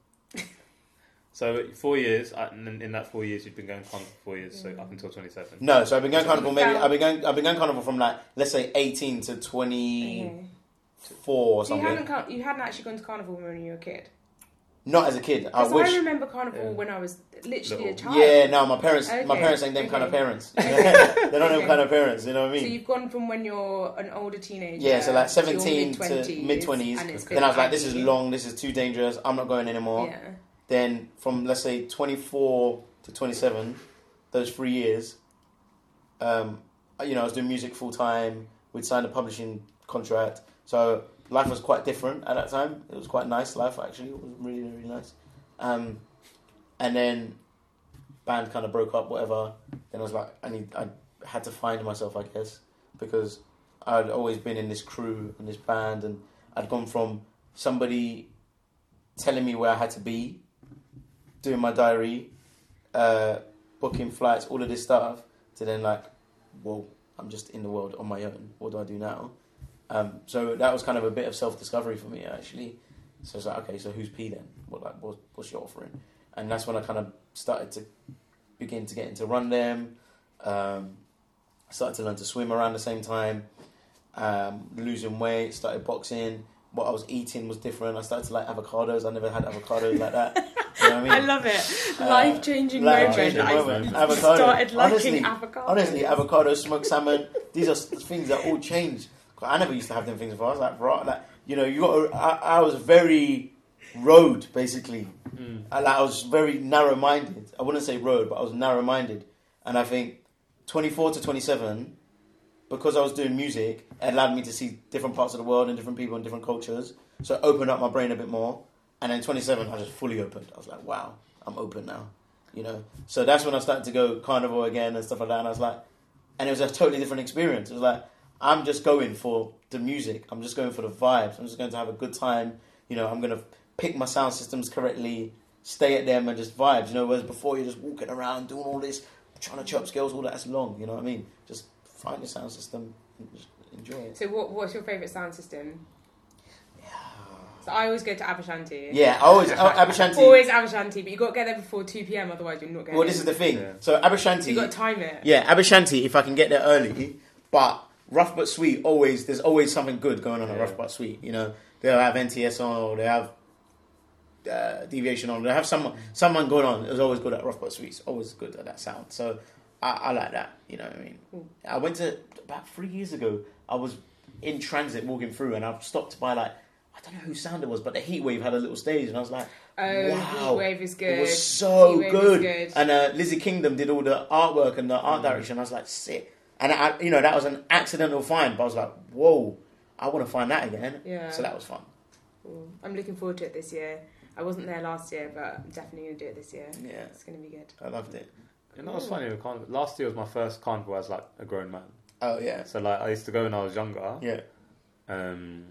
So four years, uh, and in in that four years, you've been going carnival for four years, so up until twenty-seven. No, so I've been going carnival. Maybe I've been going. I've been going carnival from like let's say eighteen to twenty-four Okay. or So you something. hadn't car- you hadn't actually gone to carnival when you were a kid. Not as a kid. I Because I, remember carnival Yeah. when I was literally a Little. child. Yeah, no, my parents. My Okay, parents ain't them kind of okay. parents. They're not them Okay. kind of parents. You know what I mean So mean? you've gone from when you're an older teenager. Yeah, so like to your 17 to mid-twenties, mid-twenties. and it's Okay. Then I was like, this is at you. long. This is too dangerous. I'm not going anymore. Yeah. Then from let's say 24 to 27, those three years, um, you know, I was doing music full time. We'd signed a publishing contract, so life was quite different at that time. It was quite nice life actually. It was really really nice. Um, and then band kind of broke up, whatever. Then I was like, I need, I had to find myself, I guess, because I'd always been in this crew and this band, and I'd gone from somebody telling me where I had to be, doing my diary, uh, booking flights, all of this stuff, to then like, well, I'm just in the world on my own. What do I do now? Um, so that was kind of a bit of self discovery for me actually. So it's like, okay, so who's Peigh then? What like, what, what's your offering? And that's when I kind of started to begin to get into Run Dem. Um, started to learn to swim around the same time. Um, losing weight, started boxing. What I was eating was different. I started to like avocados. I never had avocados like that. You know I mean? I love it. Uh, Life changing life-changing moment. moment. I Avocado. started liking Honestly- avocados. Honestly, avocado, smoked salmon, these are things that all change. 'Cause I never used to have them things before. I was like, right, like, you know, you got. I, I was very road basically. Mm. I, like, I was very narrow minded. I wouldn't say road, but I was narrow minded. And I think 24 to 27, because I was doing music, it allowed me to see different parts of the world and different people and different cultures. So it opened up my brain a bit more. And then 27, I just fully opened. I was like, wow, I'm open now. You know, so that's when I started to go carnival again and stuff like that. And I was like, and it was a totally different experience. It was like, I'm just going for the music. I'm just going for the vibes. I'm just going to have a good time. You know, I'm going to pick my sound systems correctly, stay at them and just vibes. You know, whereas before you're just walking around doing all this, trying to chop scales, all that's long. You know what I mean? Just find your sound system and just enjoy it. So what, what's your favourite sound system? So I always go to Abashanti. Yeah, I always oh, Abashanti. Always Abashanti, but you got to get there before two p.m. Otherwise, you're not getting. Well, this is the thing. Yeah. So Abashanti. you got to time it. Yeah, Abashanti, if I can get there early, but rough but sweet, always there's always something good going on at rough but sweet. You know, they'll have NTS on or they have uh, deviation on. They have someone someone going on. It's always good at rough but sweet. It's always good at that sound. So I, I like that. You know what I mean? Cool. I went to about three years ago. I was in transit walking through, and I stopped by like I don't know whose sound it was, but the Heatwave had a little stage, and I was like, Oh, Wow. Heatwave is good. it was so Heatwave is good. good. And uh, Lizzie Kingdom did all the artwork and the art direction. I was like, sick. And I, you know, that was an accidental find, but I was like, whoa, I want to find that again. Yeah. So that was fun. Cool. I'm looking forward to it this year. I wasn't there last year, but I'm definitely gonna do it this year. Yeah, It's gonna be good. I loved it. You know was funny with carnival? Last year was my first carnival as like a grown man. Oh yeah, So like I used to go when I was younger, yeah, um,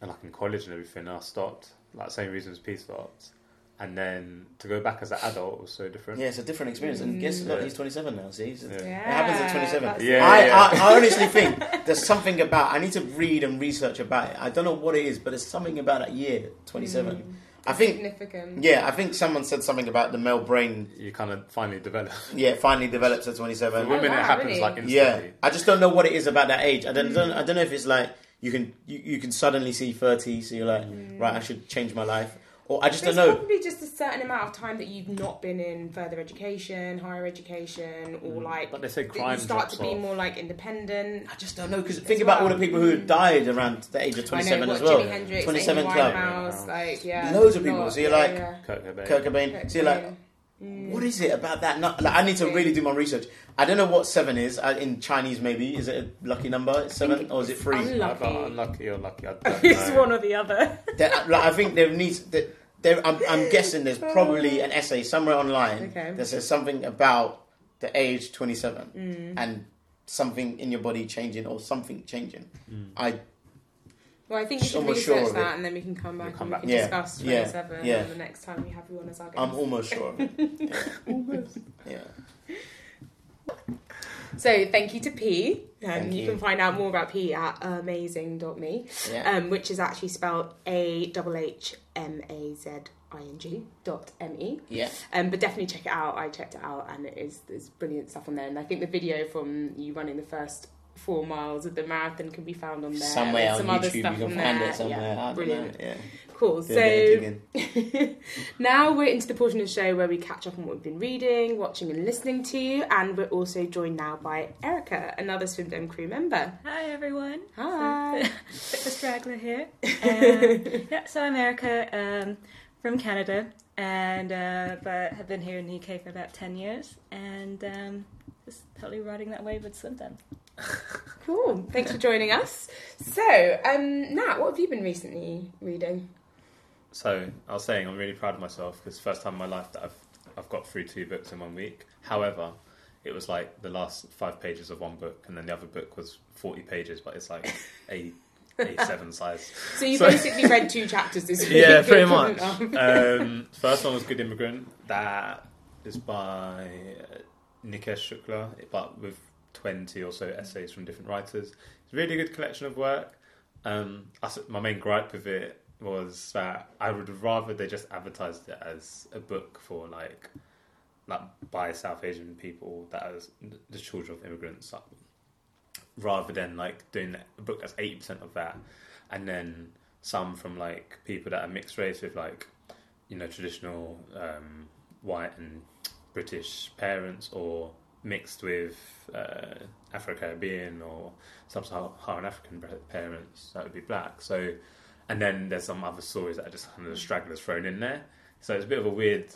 and like in college and everything. And I stopped, like same reasons Peigh stopped, and then to go back as an adult was so different. yeah. It's a different experience. And guess what? Yeah. He's 27 now. See, It's- Yeah. it happens at 27. Yeah, I, yeah. I, I honestly think there's something about. I need to read and research about it. I don't know what it is, but there's something about that year 27. Mm. I think. significant. Yeah, I think someone said something about the male brain. You kind of finally develop. Yeah, finally develops at For 27. women, wow, it happens really? like Yeah. I just don't know what it is about that age. I don't, don't I don't know if it's like you can you, you can suddenly see thirty, so you're like, mm. right, I should change my life, or I just There's don't know. probably just a certain amount of time that you've not been in further education, higher education, or mm. like But they say crime you start to be off. more like independent. I just don't know because As think about all the people who mm. died around the age of I twenty seven know as well. Jimi Hendrix, 27 Amy Club. Winehouse, like yeah, Loads of people, so you're yeah, like- yeah. Kurt Cobain. Kurt Cobain. Kurt So you're like, Cobain. Mm. what is it about that? Not, like, I need to really do my research. I don't know what seven is uh, in Chinese. Maybe is it a lucky number? Seven or is it three? un- I Lucky. unlucky or lucky. I don't it's one or the other. Like, I think there needs. There, there, I'm, I'm guessing there's probably an essay somewhere online Okay. that says something about the age 27 Mm. and something in your body changing or something changing. Mm. I Well, I think you should Almost sure research of that, and then we can come back We'll come and back. we can Yeah, discuss yeah, 27 yeah. and the next time we have you on as our guest. I'm almost sure of it. Yeah. almost. Yeah. So thank you to Peigh, and Thank you, you. can find out more about Peigh at awhmazing.me, Yeah. um, which is actually spelled A W H M A Z I N G dot M E. Yeah. Um, but definitely check it out. I checked it out, and it is there's brilliant stuff on there. And I think the video from you running the first four miles of the marathon can be found on there. Somewhere There's on some other YouTube, you stuff can find there. it somewhere. Yeah, brilliant. know. Yeah. Cool. Do a bit of So now we're into the portion of the show where we catch up on what we've been reading, watching, and listening to, and we're also joined now by Erica, another Swim Dem crew member. Hi everyone. Hi. Bit the straggler here. Um, yeah, so I'm Erica um, from Canada, and uh, but have been here in the UK for about ten years, and um, just totally riding that wave with Swim Dem. Cool. Thanks for joining us. So, um, Nat, what have you been recently reading? So I was saying I'm really proud of myself because first time in my life that I've I've got through two books in one week. However, it was like the last five pages of one book, and then the other book was 40 pages, but it's like a A7 size. So you So- basically read two chapters this week. Yeah, pretty much. Um, Um, first one was Good Immigrant. That is by Nikesh Shukla, but with 20 or so essays from different writers. It's a really good collection of work. Um, my main gripe with it was that I would rather they just advertised it as a book for like like by South Asian people that is the children of immigrants, like, rather than like doing a book that's eighty percent of that, and then some from like people that are mixed race with like you know traditional um, white and British parents or mixed with uh, Afro Caribbean or sub-Saharan African parents that would be black. So, and then there's some other stories that are just kind of stragglers thrown in there. So it's a bit of a weird.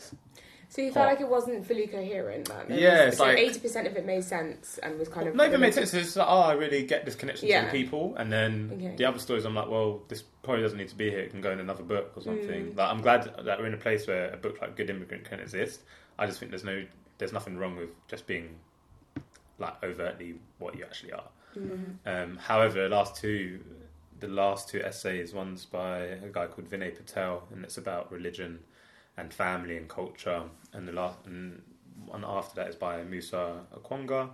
so you felt like it wasn't fully coherent. Then. There Yeah, was- so like- eighty percent of it made sense and was kind of Not even makes sense. It's like, oh, I really get this connection to the people, and then Okay. the other stories, I'm like, well, this probably doesn't need to be here. It can go in another book or something. Mm. Like, I'm glad that we're in a place where a book like Good Immigrant can exist. I just think there's no, there's nothing wrong with just being like overtly what you actually are. Mhm. Um, however, the last two, the last two essays, one's by a guy called Vinay Patel, and it's about religion and family and culture, and the last and one after that is by Musa Okwonga,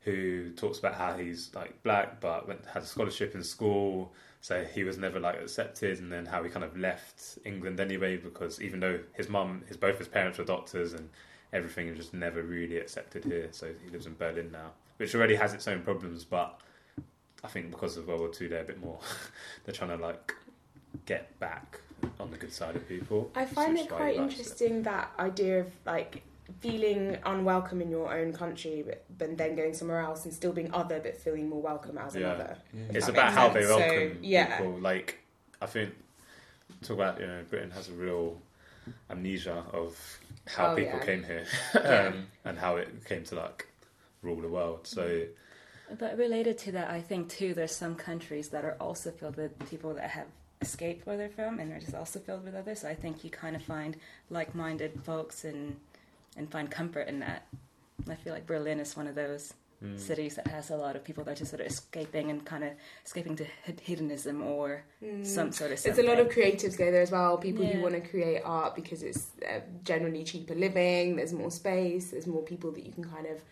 who talks about how he's like black but went, had a scholarship in school, so he was never like accepted, and then how he kind of left England anyway because even though his mum, his both his parents were doctors and everything, is just never really accepted here. So he lives in Berlin now, which already has its own problems, but I think because of World War Two, they're a bit more. they're trying to like get back on the good side of people. I find which it is why quite he likes it. interesting that idea of like feeling unwelcome in your own country, but, but then going somewhere else and still being other, but feeling more welcome as Yeah. another. If It's about makes how they sense. So, welcome yeah. people. Like I think talk about you know Britain has a real amnesia of how Oh, people yeah. came here Yeah. um, and how it came to like rule the world. So But related to that, I think too, there's some countries that are also filled with people that have escaped where they're from, and are just also filled with others. So I think you kind of find like-minded folks and and find comfort in that. I feel like Berlin is one of those mm, cities that has a lot of people that are just sort of escaping and kind of escaping to hed- hedonism or Mm. some sort of. Stuff. There's a lot of creatives go there as well. People who want to create art because it's uh, generally cheaper living. There's more space. There's more people that you can kind of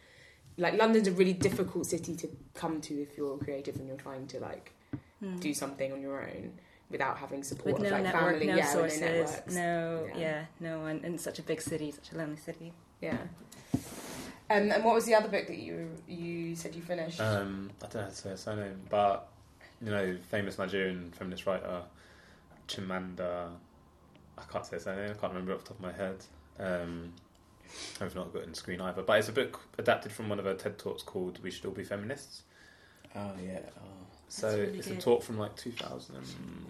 like. London's a really difficult city to come to if you're creative and you're trying to like Hmm. do something on your own without having support with of no like network, family, no yeah, sources, no networks. no, Yeah. yeah. no one in such a big city, such a lonely city. Yeah. Um, and what was the other book that you you said you finished? um, I don't know how to say her surname, but you know, famous Nigerian feminist writer Chimamanda. I can't say her surname. I can't remember it off the top of my head. Um, I've not got it on screen either, but it's a book adapted from one of her TED talks called "We Should All Be Feminists." Oh yeah. Oh, So really it's good. a talk from like 2000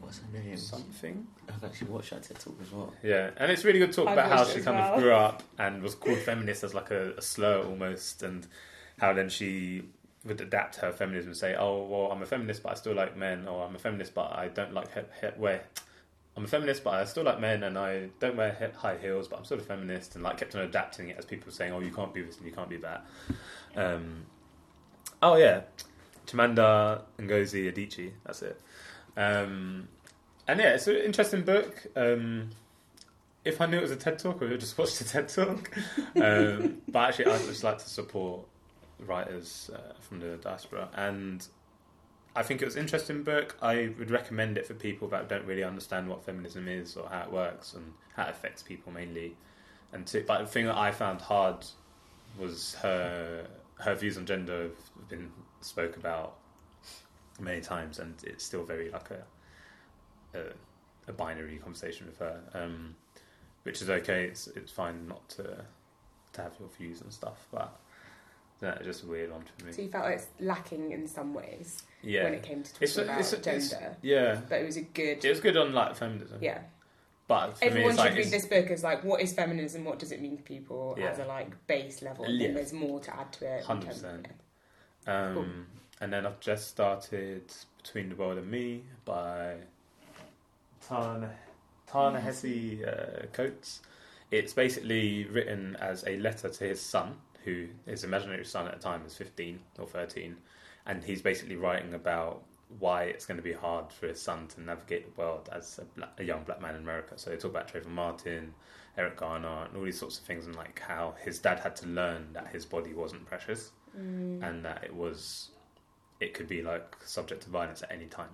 what's her name? something. I've actually watched that TED talk as well. Yeah, and it's really good talk I've about how she kind well. of grew up and was called feminist as like a, a slur almost, and how then she would adapt her feminism and say, "Oh, well, I'm a feminist, but I still like men," or "I'm a feminist, but I don't like he- he- wear." I'm a feminist, but I still like men, and I don't wear he- high heels, but I'm still a feminist, and like kept on adapting it as people were saying, "Oh, you can't do this and you can't do that." Um, oh yeah, Chimamanda Ngozi Adichie. That's it. Um, and yeah, it's an interesting book. Um, if I knew it was a TED talk, I would have just watched the TED talk. um, but actually, I just like to support writers uh, from the diaspora, and I think it was an interesting book. I would recommend it for people that don't really understand what feminism is or how it works and how it affects people mainly. And to, but the thing that I found hard was her her views on gender have been spoke about many times, and it's still very like a a, a binary conversation with her, um, which is okay. It's it's fine not to to have your views and stuff, but yeah, just a weird one for me. so you felt like it's lacking in some ways Yeah, when it came to talking It's about it's gender, it's- yeah, but it was a good. it was good on like feminism. yeah, but for everyone me, should like read this book as like what is feminism, what does it mean to people Yeah. as a like base level, and Yeah. then there's more to add to it. Hundred percent. Um, and then I've just started Between the World and Me by Tana Tana Hesse uh, Coates. It's basically written as a letter to his son, who his imaginary son at the time was fifteen or thirteen, and he's basically writing about why it's going to be hard for his son to navigate the world as a, black, a young black man in America. So they talk about Trayvon Martin, Eric Garner, and all these sorts of things, and like how his dad had to learn that his body wasn't precious Mm. and that it was it could be like subject to violence at any time.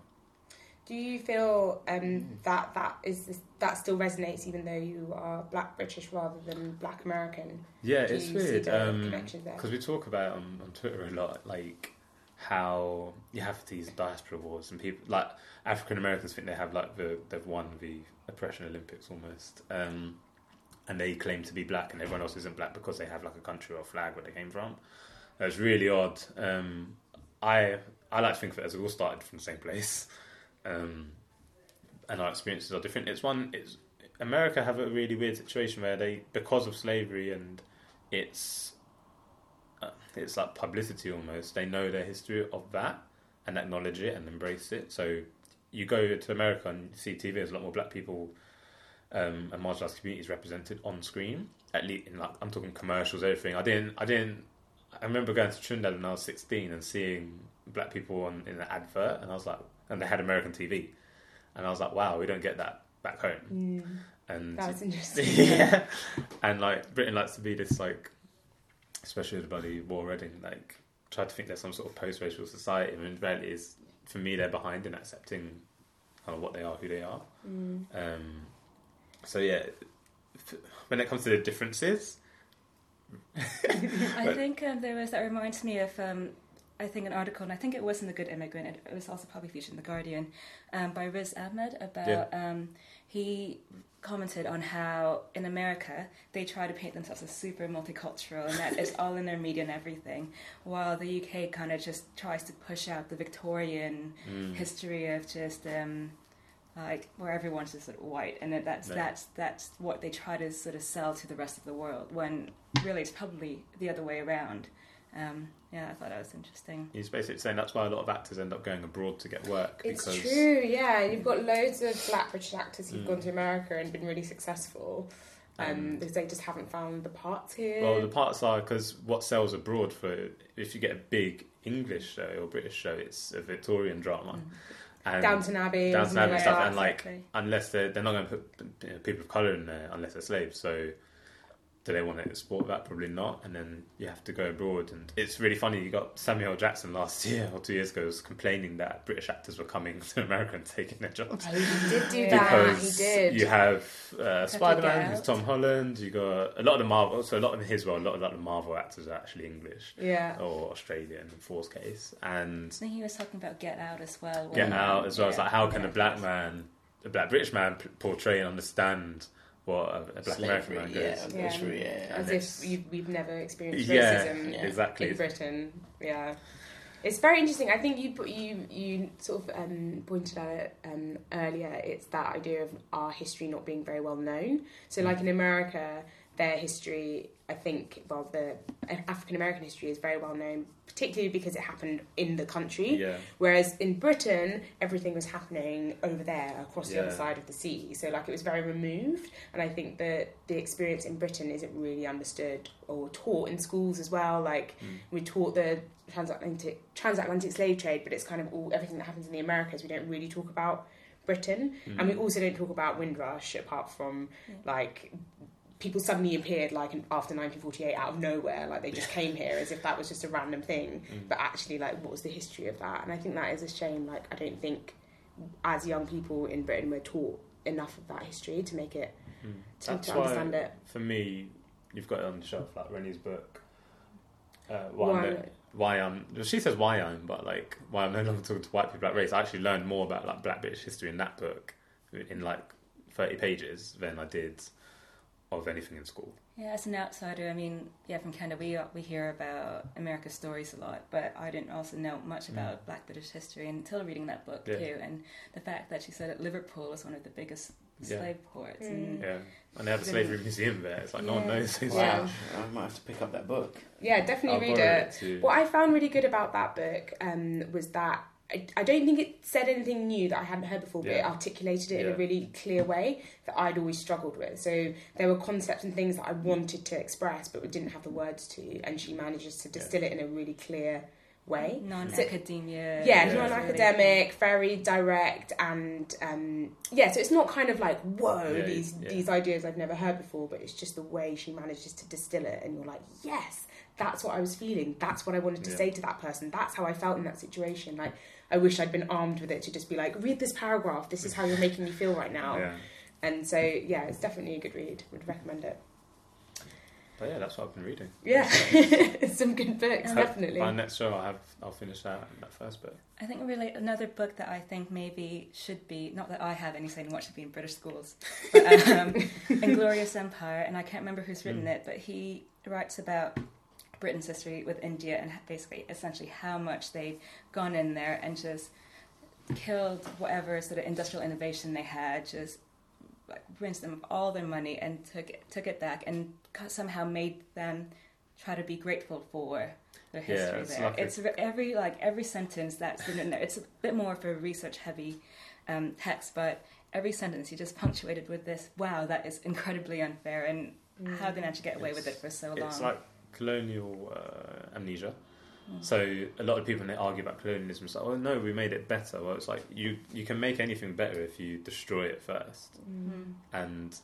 Do you feel um, Mm. that that is this, that still resonates even though you are Black British rather than Black American? Yeah, Do it's you weird the um, because we talk about on, on Twitter a lot, like how you have these diaspora wars and people like African Americans think they have like the they've won the oppression Olympics almost, um, and they claim to be black and everyone else isn't black because they have like a country or flag where they came from. It's really odd. Um, I I like to think of it as we all started from the same place, um, and our experiences are different. It's one. It's America have a really weird situation where they because of slavery and it's uh, it's like publicity almost. They know their history of that and acknowledge it and embrace it. So you go to America and see TV. There's a lot more black people um, and marginalised communities represented on screen. At least in like I'm talking commercials, everything. I didn't. I didn't. I remember going to Trinidad when I was 16 and seeing black people on in an advert, and I was like, and they had American TV, and I was like, wow, we don't get that back home. Mm, And that was interesting. yeah, and like Britain likes to be this like, especially with the bloody war Reading, like try to think there's some sort of post-racial society. I mean, in reality, is for me they're behind in accepting kind of what they are, who they are. Mm. Um, so yeah, when it comes to the differences, I think um, there was that reminds me of um, I think an article, and I think it was in the Good Immigrant. It, it was also probably featured in the Guardian um, by Riz Ahmed about um, he commented on how in America they try to paint themselves as super multicultural and that it's all in their media and everything, while the UK kind of just tries to push out the Victorian mm, history of just um, like where everyone's just sort of white, and that that's Yeah. that's that's what they try to sort of sell to the rest of the world. When really it's probably the other way around. Um, yeah, I thought that was interesting. he's basically saying that's why a lot of actors end up going abroad to get work It's because true, yeah. You've got loads of black British actors who've Mm. gone to America and been really successful. Um, because they just haven't found the parts here. Well, the parts are because what sells abroad for if you get a big English show or British show, it's a Victorian drama. And Downton Abbey, Downton Abbey like stuff, and like Exactly. unless they're they're not going to put you know, people of color in there unless they're slaves. So do they want to export that? Probably not. And then you have to go abroad, and it's really funny. You got Samuel Jackson last year or two years ago was complaining that British actors were coming to America and taking their jobs. Oh, he did do that. He Because did. you have uh, Spider Man, who's. Tom Holland. You got a lot of the Marvel, so a lot of his well, a lot of like, the Marvel actors are actually English yeah. or Australian in Thor's case, and he was talking about Get Out as well. Get Out as well. It's like how can yeah, a black man, a black British man, portray and understand what a, a black American man goes? yeah, Yeah. goes yeah. As if it's- you, we've never experienced racism Yeah. exactly. in Britain. Yeah. It's very interesting. I think you put you you sort of um, pointed out it um, earlier. It's that idea of our history not being very well known. So, like in America, their history, I think, well, the African American history is very well known, particularly because it happened in the country. Yeah, Whereas in Britain, everything was happening over there across the other side of the sea. So, like, it was very removed. And I think that the experience in Britain isn't really understood or taught in schools as well. Like, Mm. we taught the transatlantic transatlantic slave trade, but it's kind of all everything that happens in the Americas. We don't really talk about Britain, Mm. and we also don't talk about Windrush apart from Yeah. like people suddenly appeared like after 1948 out of nowhere, like they just came here as if that was just a random thing. Mm. But actually, like, what was the history of that? And I think that is a shame. Like, I don't think as young people in Britain we're taught enough of that history to make it Mm. to, to understand it. for me, you've got it on the shelf, like Reni's book. Uh, why, Why- I'm no- why I'm well, she says why I'm, but like why I'm no longer talking to white people about race. I actually learned more about like Black British history in that book in like thirty pages than I did of anything in school. Yeah, as an outsider, I mean, yeah, from Canada, we we hear about America's stories a lot, but I didn't also know much about Black British history until reading that book Mm. Yeah. too. And the fact that she said that Liverpool was one of the biggest Yeah. slave ports, Mm. and Yeah, and they have a slavery museum there. It's like no one Yeah. knows. It's Yeah. Wow, I might have to pick up that book. Yeah, definitely I'll read borrow it. What I found really good about that book um, was that I, I don't think it said anything new that I hadn't heard before, but it articulated it in a really clear way that I'd always struggled with. So there were concepts and things that I wanted to express but we didn't have the words to, and she manages to distill it in a really clear way. non-academia. Yeah, Yeah. non-academic, very direct, and um, yeah. So it's not kind of like whoa, Yeah, these yeah. these ideas I've never heard before, but it's just the way she manages to distill it, and you're like, yes, that's what I was feeling. That's what I wanted to Yeah. say to that person. That's how I felt in that situation. Like I wish I'd been armed with it to just be like, read this paragraph. This is how you're making me feel right now. Yeah, And so yeah, it's definitely a good read. Would recommend it. but yeah, that's what I've been reading. Yeah, some good books, Um, definitely. My next show, I'll have I'll finish that that first book. I think really another book that I think maybe should be not that I have any say in what should be in British schools, but um, Inglorious Empire, and I can't remember who's written Mm. it, but he writes about Britain's history with India and basically essentially how much they've gone in there and just killed whatever sort of industrial innovation they had, just like rinsed them of all their money and took it, took it back and somehow made them try to be grateful for their Yeah, history it's there. like it's every like every sentence that's in there. It's a bit more of a research heavy um, text, but every sentence you just punctuated with this. Wow, that is incredibly unfair, and Mm. how they managed to get away with it for so long. It's like colonial uh, amnesia. Mm. So a lot of people when they argue about colonialism, it's like, oh no, we made it better. Well, it's like you you can make anything better if you destroy it first. Mm. And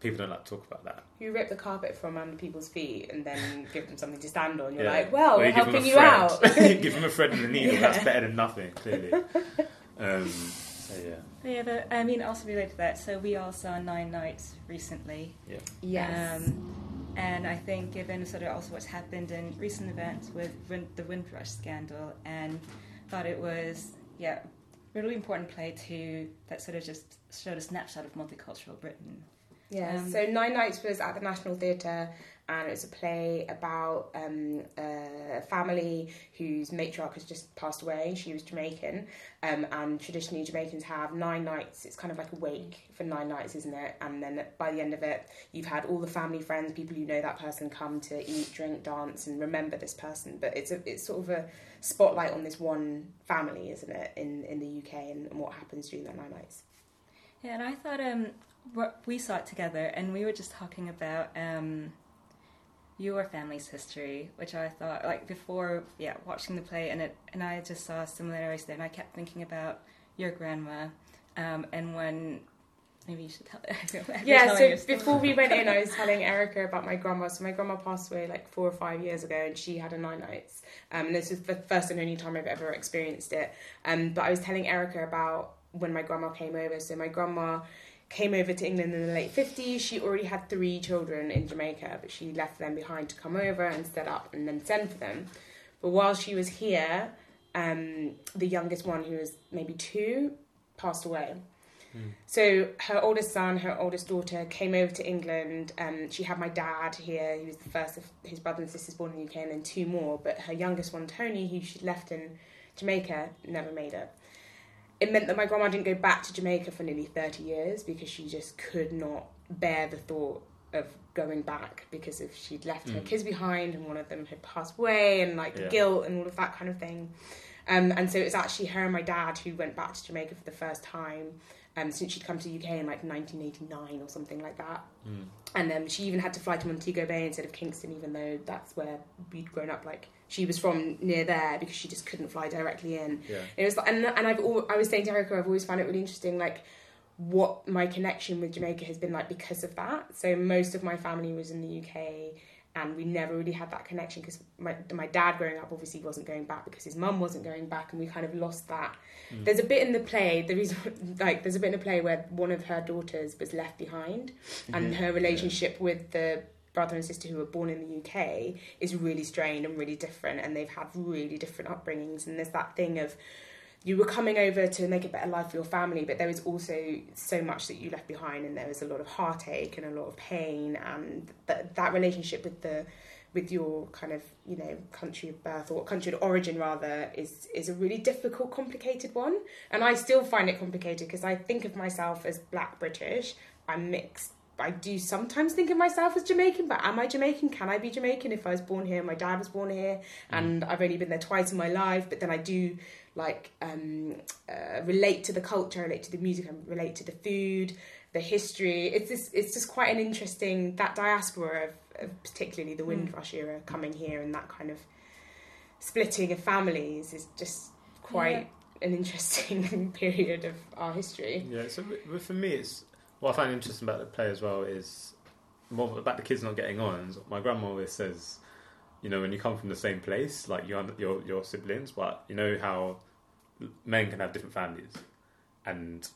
people don't like to talk about that. You rip the carpet from under people's feet and then give them something to stand on. You're Yeah. like, well, Or we're you give them a helping you out. give them a thread and a needle. Yeah. That's better than nothing, clearly. Um, so yeah, Yeah, but I mean, also related to that, so we all saw Nine Nights recently. Yeah. Yes. Um, and I think, given sort of also what's happened in recent events with Win- the Windrush scandal, and thought it was, yeah, really important play to that sort of just showed a snapshot of multicultural Britain. Yeah, Um, so Nine Nights was at the National Theatre and it was a play about um, a family whose matriarch has just passed away. She was Jamaican, um, and traditionally Jamaicans have nine nights. It's kind of like a wake for nine nights, isn't it? And then by the end of it, you've had all the family, friends, people you know that person come to eat, drink, dance, and remember this person. But it's a it's sort of a spotlight on this one family, isn't it, in in the UK and, and what happens during that nine nights. Yeah, and I thought um, we saw it together, and we were just talking about um, your family's history, which I thought like before, yeah, watching the play, and it, and I just saw similarities there, and I kept thinking about your grandma, um, and when maybe you should tell. Yeah, so before we went in, I was telling Erica about my grandma. So my grandma passed away like four or five years ago, and she had a nine nights. Um, and this was the first and only time I've ever experienced it. Um, but I was telling Erica about when my grandma came over. So my grandma came over to England in the late fifties. She already had three children in Jamaica, but she left them behind to come over and set up and then send for them. But while she was here, um, the youngest one, who was maybe two, passed away. So her oldest son, her oldest daughter came over to England. Um, she had my dad here. He was the first of his brothers and sisters born in the UK, and then two more. But her youngest one, Tony, who she'd left in Jamaica, never made it. It meant that my grandma didn't go back to Jamaica for nearly thirty years because she just could not bear the thought of going back because if she'd left her Mm. kids behind and one of them had passed away and like Yeah. guilt and all of that kind of thing. Um, and so it's actually her and my dad who went back to Jamaica for the first time um, since she'd come to the UK in like 1989 or something like that. Mm. And um, she even had to fly to Montego Bay instead of Kingston, even though that's where we'd grown up. Like she was from near there because she just couldn't fly directly in. yeah, It was like, and and I've al- I was saying to Erica, I've always found it really interesting, like what my connection with Jamaica has been like because of that. So most of my family was in the UK, and we never really had that connection because my my dad growing up obviously wasn't going back because his mum wasn't going back, and we kind of lost that. Mm. There's a bit in the play, the reason like there's a bit in the play where one of her daughters was left behind, and her relationship with the brother and sister who were born in the UK is really strained and really different and they've had really different upbringings and there's that thing of you were coming over to make a better life for your family but there was also so much that you left behind and there was a lot of heartache and a lot of pain and that that relationship with the with your kind of you know country of birth or country of origin rather is is a really difficult complicated one and I still find it complicated because I think of myself as black British I'm mixed I do sometimes think of myself as Jamaican, but am I Jamaican? Can I be Jamaican if I was born here? My dad was born here, mm. and I've only been there twice in my life. But then I do like um, uh, relate to the culture, relate to the music, and relate to the food, the history. It's just it's just quite an interesting that diaspora of, of particularly the Windrush era coming here and that kind of splitting of families is just quite an interesting period of our history. yeah. So w- for me, it's what I find interesting about the play as well is more about the kids not getting on. My grandma always says, you know, when you come from the same place, like your your your siblings, but you know how men can have different families and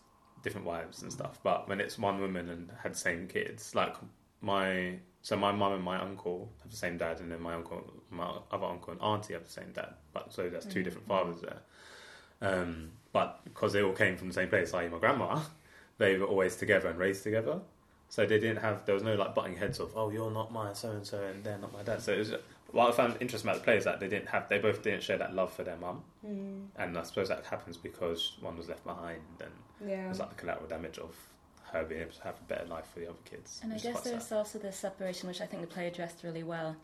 different wives and stuff. But when it's one woman and had the same kids, like my so my mum and my uncle have the same dad, and then my uncle, my other uncle and auntie have the same dad. But so that's two different fathers there. Um, but because they all came from the same place, i.e. my grandma, they were always together and raised together. So they didn't have there was no like butting heads of oh you're not my so and so and they're not my dad. So it was what I found interesting about the play is that they didn't have they both didn't share that love for their mum, Mm, and I suppose that happens because one was left behind and yeah. it's like the collateral damage of her being able to have a better life for the other kids. And I guess there's sad. also the separation, which I think the play addressed really well,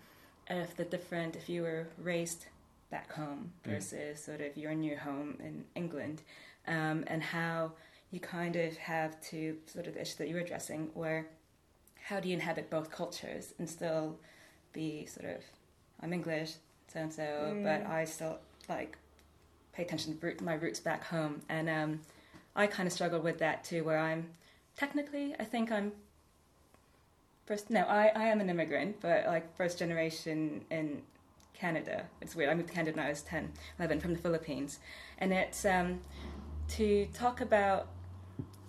of the different, if you were raised back home Mm. versus sort of your new home in England, um, and how you kind of have to, sort of the issue that you were addressing, where how do you inhabit both cultures and still be sort of, I'm English, so and so, but. I still like pay attention to root- my roots back home. And um, I kind of struggled with that too, where I'm technically, I think I'm first. No, I, I am an immigrant, but like first generation in Canada. It's weird. I moved to Canada when I was 10, 11 from the Philippines, and it's um, to talk about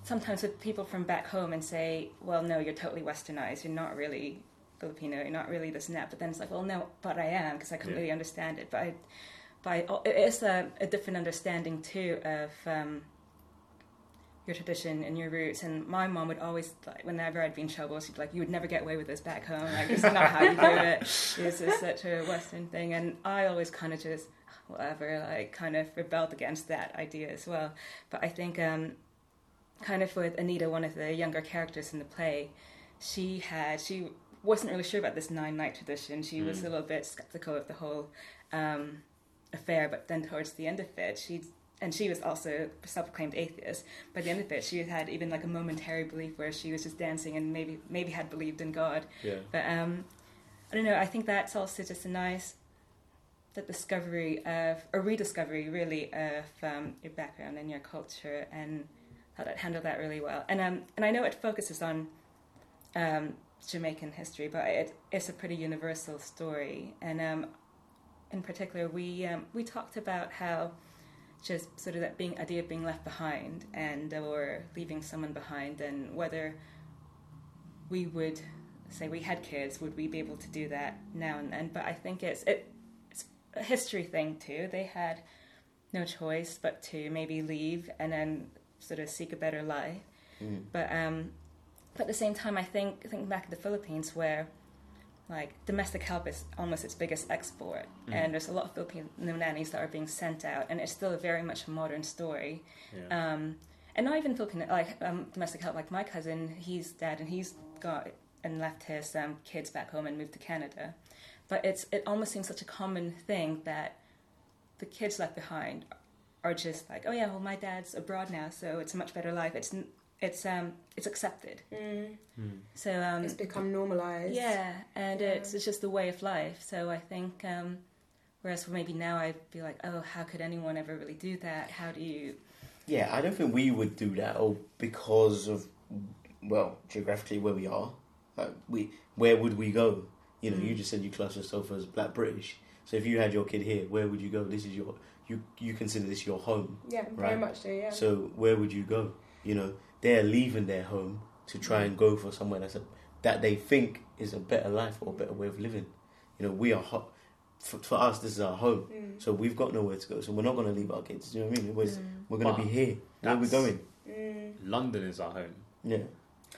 sometimes with people from back home and say, well, no, you're totally westernized. You're not really Filipino. You're not really this and that. But then it's like, well, no, but I am because I completely Yeah. Really understand it. But I, but I, it is a, a different understanding too of um, your tradition and your roots. And my mom would always, like, whenever I'd be in trouble, she'd be like, "You would never get away with this back home. Like, this is not how you do it. This is such a Western thing." And I always kind of just whatever, like, kind of rebelled against that idea as well. But I think, um, kind of with Anita, one of the younger characters in the play, she had she wasn't really sure about this nine night tradition. She was Mm. a little bit skeptical of the whole um, affair, but then towards the end of it, she and she was also a self-proclaimed atheist. By the end of it, she had even like a momentary belief where she was just dancing and maybe maybe had believed in God. Yeah. But um, I don't know. I think that's also just a nice the discovery of a rediscovery really of um, your background and your culture and how that handled that really well. And um, and I know it focuses on um, Jamaican history, but it, it's a pretty universal story. And um, in particular, we um, we talked about how just sort of that being idea of being left behind and or leaving someone behind, and whether we would say we had kids, would we be able to do that now and then? But I think it's it, it's a history thing too. They had no choice but to maybe leave and then sort of seek a better life. Mm. But um, but at the same time, I think thinking back at the Philippines, where like domestic help is almost its biggest export, Mm. and there's a lot of Filipino nannies that are being sent out, and it's still a very much a modern story. Yeah. Um, and not even Filipino, like um, domestic help, like my cousin, he's dead, and he's got and left his um, kids back home and moved to Canada. But it's it almost seems such a common thing that the kids left behind are just like, oh yeah, well my dad's abroad now, so it's a much better life. It's it's um it's accepted. Mm. Mm. So um It's become normalised. yeah, and Yeah. it's it's just the way of life. So I think um whereas for maybe now I'd be like, oh, how could anyone ever really do that? How do you? Yeah, I don't think we would do that, or because of well, geographically where we are. Like we, where would we go? You know, you Mm. just said you class yourself as Black British. So if you had your kid here, where would you go? This is your you you consider this your home. Yeah, Right. very much so, yeah. So where would you go? You know, they're leaving their home to try and go for somewhere that's a, that they think is a better life or a better way of living. You know, we are hot. for, for us. This is our home, Mm. so we've got nowhere to go. So we're not going to leave our kids. Do you know what I mean? We're, Mm. we're going to be here. Where are we that's- going? Mm. London is our home. Yeah,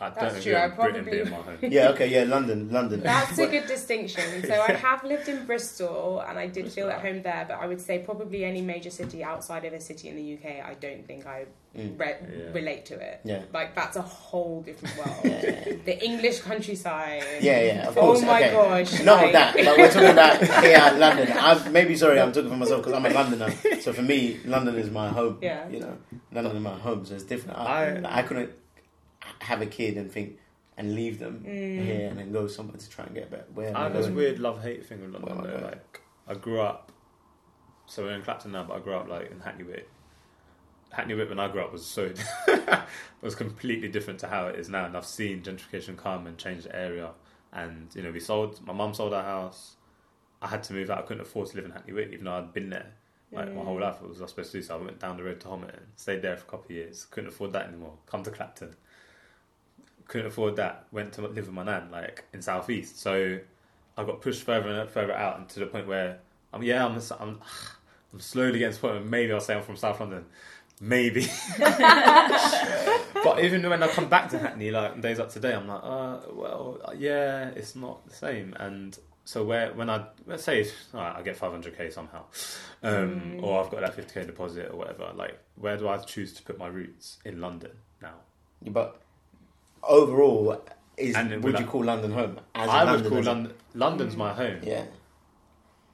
I That's don't agree true, I on Britain probably- being my home. yeah. Okay, yeah. London, London. That's a good distinction. So I have lived in Bristol and I did Bristol. feel at home there, but I would say probably any major city outside of a city in the UK, I don't think I Mm. re- Yeah. relate to it. Yeah. Like that's a whole different world. Yeah, the English countryside. yeah, yeah. Of course. Oh my okay. gosh, Not like- that, but we're talking about here, London. I'm maybe sorry. I'm talking for myself because I'm a Londoner. So for me, London is my home. Yeah. You know, London is my home, so it's different. I, I- I couldn't have a kid and think and leave them Mm. here and then go somewhere to try and get better. Where I I have this weird love hate thing with London though. Like I grew up, so we're in Clapton now, but I grew up like in Hackney Wick. Hackney Wick when I grew up was so was completely different to how it is now, and I've seen gentrification come and change the area. And you know, we sold. My mum sold our house. I had to move out. I couldn't afford to live in Hackney Wick, even though I'd been there like my whole Mm. life. It was what I was supposed to do. So I went down the road to Homerton, stayed there for a couple of years. Couldn't afford that anymore. Come to Clapton. Couldn't afford that. Went to live with my nan, like in Southeast. So I got pushed further and further out, and to the point where I'm yeah, I'm I'm, I'm slowly getting to the point where maybe I'll say I'm from South London, maybe. but even when I come back to Hackney, like days up today, I'm like, uh, well, yeah, it's not the same. And so where when I let's say all right, I get 500k somehow, um, Mm. or I've got that 50k deposit or whatever, like where do I choose to put my roots in London now? But overall, is And would would you I- call London home? As a I would Londoner? call London London's my home, Yeah.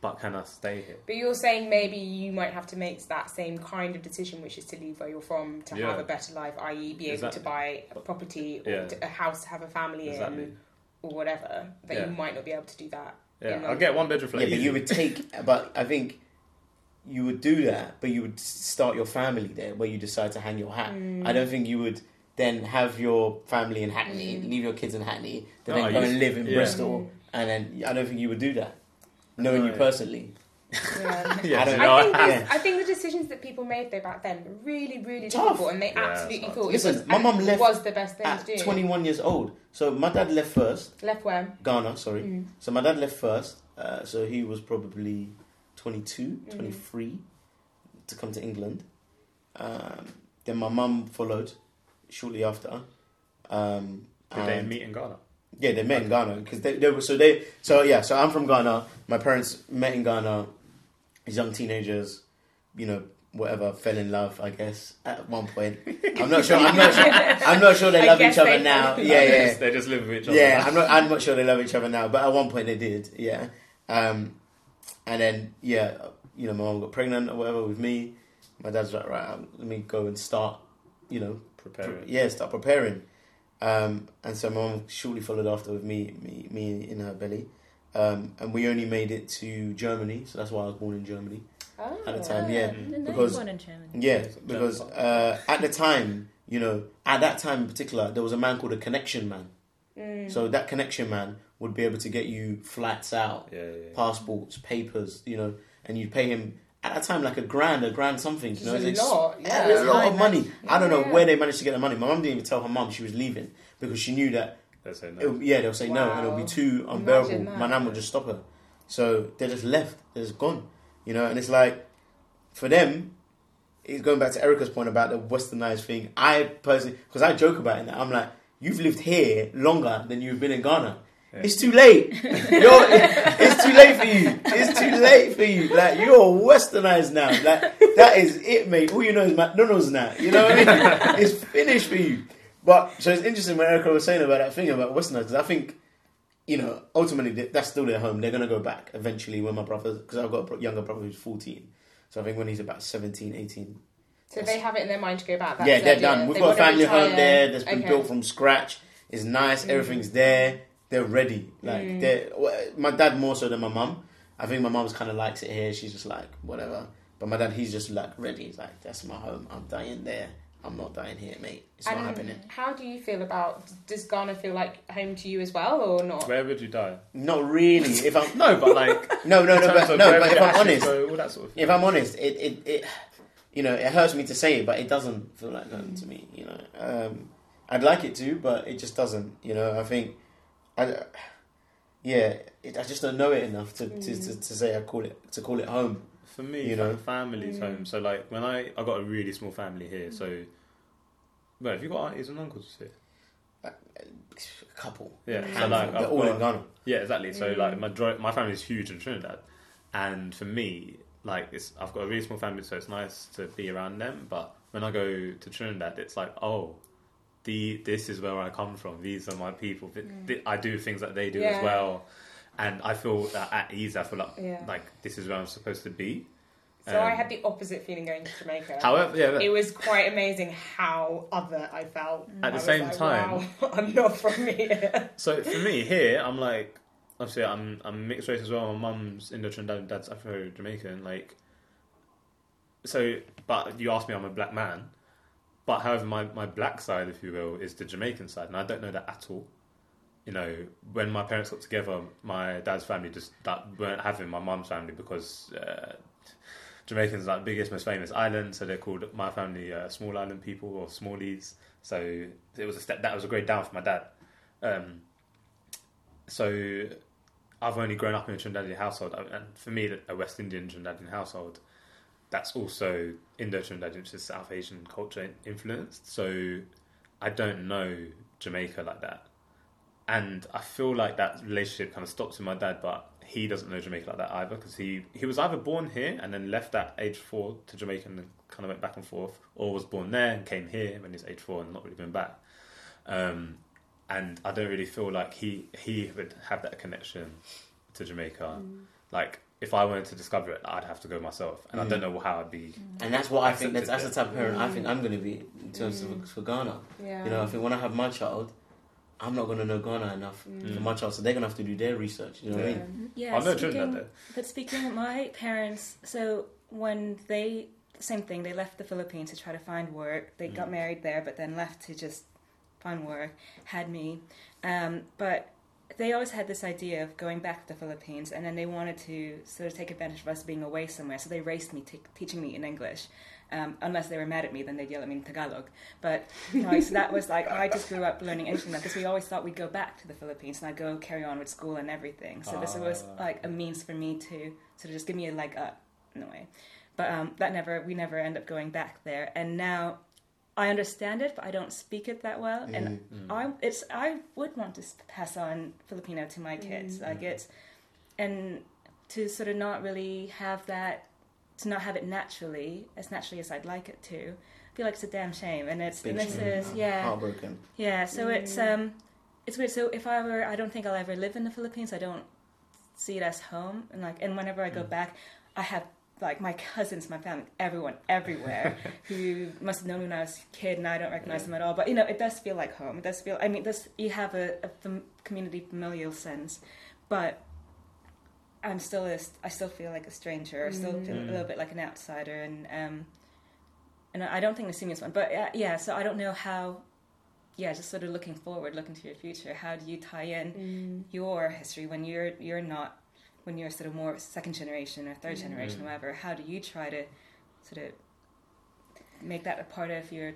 but can I stay here? But you're saying maybe you might have to make that same kind of decision, which is to leave where you're from to Yeah. have a better life, i.e., be able Exactly. to buy a property or Yeah. to- a house to have a family Exactly. in, or whatever. That Yeah. you might not be able to do that. Yeah, I'll get one bedroom flat. yeah, but easy. you would take. But I think you would do that, but you would start your family there, where you decide to hang your hat. Mm. I don't think you would then have your family in Hackney, Mm. leave your kids in Hackney, then, No, then go and live in yeah. Bristol, and then I don't think you would do that, knowing you No. personally. Yeah. Yeah, I don't know. I think, I- this- I think the decisions that people made though back then were really, really Tough. difficult, and they Yeah, absolutely thought hard. it Listen, was, my mum left was the best thing At to do. 21 years old, so my dad left first. Left where? Ghana, sorry. Mm. So my dad left first, uh, so he was probably 22, Mm. 23 to come to England. Um, then my mum followed shortly after. Um, Did they and- meet in Ghana? Yeah, they met in Ghana because they, they were so they so yeah. So I'm from Ghana. My parents met in Ghana as young teenagers. You know, whatever, fell in love. I guess at one point. I'm not sure. I'm not sure. I'm not sure they I love each other they- now. Yeah, they yeah. Just, they just live with each other. Yeah, I'm not. I'm not sure they love each other now, but at one point they did. Yeah, um, and then yeah, you know, my mom got pregnant or whatever with me. My dad's like, right, let me go and start. You know, Preparing. pre- yeah, start preparing. Um, and so my mom shortly followed after with me, me, me in her belly. Um, and we only made it to Germany, so that's why I was born in Germany. Oh. At the time, yeah, I didn't know you because- born in Germany. Yeah, because uh, at the time, you know, at that time in particular, there was a man called a connection man. Mm. So that connection man would be able to get you flats out, Yeah, yeah, yeah. passports, papers, you know, and you'd pay him at that time like a grand, a grand something. You know, It's a lot, yeah, yeah. it's a lot of Yeah. money. I don't know Yeah. where they managed to get the money. My mum didn't even tell her mum she was leaving because she knew that They'll say no. it, yeah they'll say no and it'll be too unbearable. My nan would just stop her, so they just left. They're just gone, you know. And it's like for them, it's going back to Erica's point about the westernized thing. I personally, because I joke about it, I'm like, you've lived here longer than you've been in Ghana. It's too late. You're, it's too late for you. It's too late for you. Like you're westernized now. Like that is it, mate. All you know is McDonald's now. You know what I mean? it's finished for you. But so it's interesting when Erica was saying about that thing about westernized because I think, you know, ultimately that's still their home. They're gonna go back eventually when my brother, because I've got a younger brother who's 14. So I think when he's about 17, 18, So they have it in their mind to go back. That's yeah, they're idea. done. We've They got a family home there that's been Okay. built from scratch. It's nice. Mm. Everything's there. They're ready. Like Mm. they're my dad more so than my mum. I think my mum's kind of likes it here. She's just like whatever. But my dad, he's just like ready. He's like, that's my home. I'm dying there. I'm not dying here, mate. It's not happening. how do you feel about? Does Ghana feel like home to you as well, or not? Where would you die? Not really. If I'm No, but like no, no, no, but no, but if I'm honest, go, all that sort of thing. if I'm honest, it, it, it, you know, it hurts me to say it, but it doesn't feel like home to me. You know, um, I'd like it to, but it just doesn't. You know, I think, I, yeah, it, I just don't know it enough to, to, to, to say I call it to call it home. For me, You you know? know, family's Mm. home. So like when I I got a really small family here. So, well, have you got aunties and uncles here? A couple, Yeah, Mm. so like they're I've all got- in Ghana. Yeah, exactly. So Mm. like my dro- my family's huge in Trinidad, and for me, like it's I've got a really small family, so it's nice to be around them. But when I go to Trinidad, it's like oh, the this is where I come from. These are my people. Mm. th- I do things that they do Yeah. as well, and I feel at ease. I feel like Yeah. like this is where I'm supposed to be. So I Um, had the opposite feeling going to Jamaica. However, yeah, it was quite amazing how other I felt. At the I was same like, time- wow, I'm not from here. So for me here, I'm like, obviously I'm I'm mixed race as well. My mum's Indo Trinidad, dad's Afro Jamaican. Like, so but you asked me, I'm a black man. But however, my my black side, if you will, is the Jamaican side, and I don't know that at all. You know, when my parents got together, my dad's family just that weren't having my mum's family because uh, Jamaicans like the biggest, most famous island, so they're called my family uh, small island people or smallies. So it was a step that was a great down for my dad. Um, so I've only grown up in a Trinidadian household, and for me, a West Indian Trinidadian household, that's also Indo Trinidadian, which is South Asian culture influenced. So I don't know Jamaica like that, and I feel like that relationship kind of stops with my dad, but he doesn't know Jamaica like that either because he he was either born here and then left at age four to Jamaica and then kind of went back and forth, or was born there and came here when he's age four and not really been back. Um, and I don't really feel like he he would have that connection to Jamaica. Like if I wanted to discover it, I'd have to go myself, and I Mm. don't know how I'd be. And that's what I think. That's, that's the type of parent I Mm. think I'm going to be in terms Mm. of for Ghana. Yeah. You know, I think when I have my child, I'm not going to know Ghana enough Mm. for my child, so they're going to have to do their research. You know what I mean? Yeah, I know speaking, Trinidad though. but speaking of my parents, so when they same thing. They left the Philippines to try to find work. They got Mm. married there, but then left to just find work. Had me, um, but they always had this idea of going back to the Philippines, and then they wanted to sort of take advantage of us being away somewhere. So they raced me, t- teaching me in English. Um, unless they were mad at me, then they'd yell at me in Tagalog. But you know, so that was like I just grew up learning English because we always thought we'd go back to the Philippines and I'd go carry on with school and everything. So this was Ah. like a means for me to sort of just give me a leg up in a way. But um, that never, we never end up going back there. And now I understand it, but I don't speak it that well. And Mm. I, it's, I would want to pass on Filipino to my kids. Mm. Like it's, and to sort of not really have that, to not have it naturally, as naturally as I'd like it to. I feel like it's a damn shame. And it's, Big and this shame. is, yeah. Heartbroken. Yeah, so it's Mm. um, it's weird. So if I were, I don't think I'll ever live in the Philippines. I don't see it as home, and like, and whenever I go Mm. back, I have like my cousins, my family, everyone, everywhere who must have known me when I was a kid, and I don't recognize them at all. But you know, it does feel like home. It does feel. I mean, this you have a, a fam- community familial sense, but. I'm still a, I still feel like a stranger. I still feel a Mm. little bit like an outsider, and um, and I don't think the seniors one. But uh, yeah, so I don't know how yeah, just sort of looking forward, looking to your future. How do you tie in Mm. your history when you're you're not when you're sort of more second generation or third generation, Mm. whatever? How do you try to sort of make that a part of your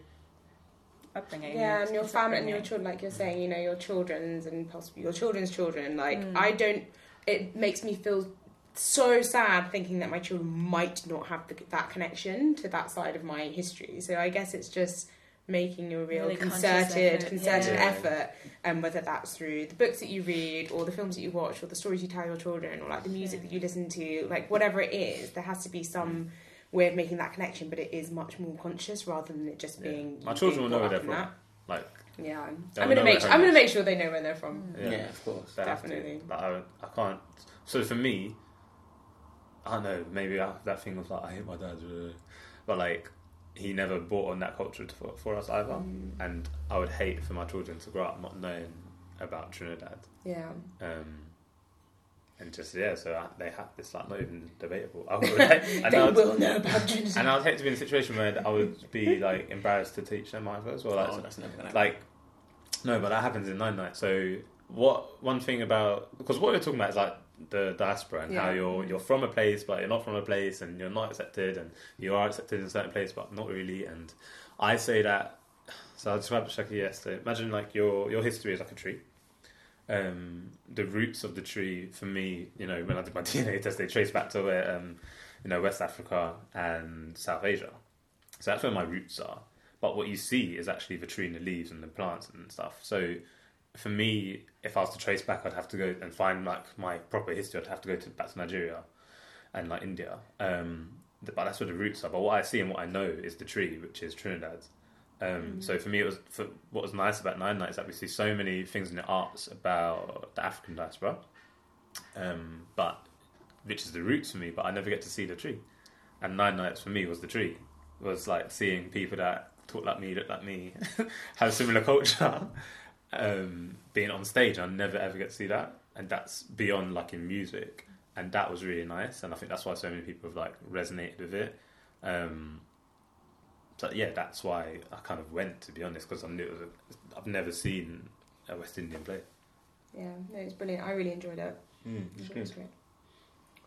upbringing? Yeah, and your family and your children, like you're saying, you know, your children's and possibly your children's children. Like, Mm. I don't. It makes me feel so sad thinking that my children might not have the, that connection to that side of my history. So I guess it's just making a real Really concerted, effort, concerted yeah. effort, and whether that's through the books that you read, or the films that you watch, or the stories you tell your children, or like the music Yeah. that you listen to, like whatever it is, there has to be some way of making that connection, but it is much more conscious rather than it just Yeah. being. My children being will know where they're in from. Like. Yeah, I'm gonna make. where I'm gonna make sure they know where they're from. Mm. Yeah, Yeah. of course. they have to. Definitely. Like, I, I can't. So for me, I don't know. Maybe I, that thing was like I hate my dad, uh, but like he never brought on that culture for, for us either. Mm, And I would hate for my children to grow up not knowing about Trinidad. yeah. Um, and just yeah, so I, they have this like not even debatable. I would, and, they I would, will know about Trinidad. and I would hate to be in a situation where I would be like embarrassed to teach them either as well. Like, oh, that's never gonna like no, but that happens in Nine Night. So what? One thing about because what we're talking about is like the diaspora and how you're you're from a place, but you're not from a place, and you're not accepted, and you are accepted in a certain place, but not really. And I say that. So I described it Shaki yesterday. Imagine like your your history is like a tree. Um, the roots of the tree, for me, you know, when I did my DNA test, they trace back to where, um, you know, West Africa and South Asia. So that's where my roots are. But what you see is actually the tree and the leaves and the plants and stuff. So for me, if I was to trace back, I'd have to go and find like my proper history. I'd have to go to back to Nigeria and like India. Um, but that's where the roots are. But what I see and what I know is the tree, which is Trinidad. Um, So for me, it was for, what was nice about Nine Nights that we see so many things in the arts about the African diaspora, um, but which is the roots for me. But I never get to see the tree, and Nine Nights for me was the tree. It Was like seeing people that talk like me, look like me, have a similar culture, um, being on stage. I never ever get to see that, and that's beyond like in music, and that was really nice. And I think that's why so many people have like resonated with it. Um, so yeah, that's why I kind of went to be honest, because I knew it was a, I've never seen a West Indian play. Yeah, no, it's brilliant. I really enjoyed it. Mm, it's It was good.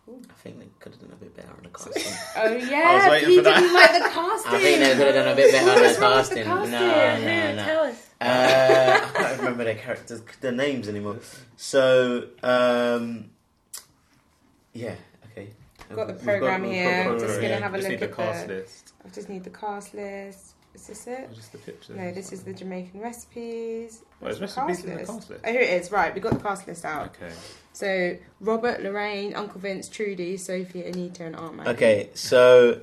Great. I think they could have done a bit better on the casting. Oh yeah, waiting he for that. didn't like the casting. I think they could have done a bit better on the What's the casting. casting? No, no, no. Tell us. Uh, I can't remember their characters, their names anymore. So, um, yeah, okay. I've got the program we've here. got the Just gonna have a just look need the at cast the- list, I just need the cast list. Is this it? or just the pictures. No, this is the Jamaican recipes. What is Where's the recipes cast in the list? cast list? Oh, here it is. Right, we got the cast list out. Okay. So Robert, Lorraine, Uncle Vince, Trudy, Sophie, Anita, and Aunt Maggie. Okay, so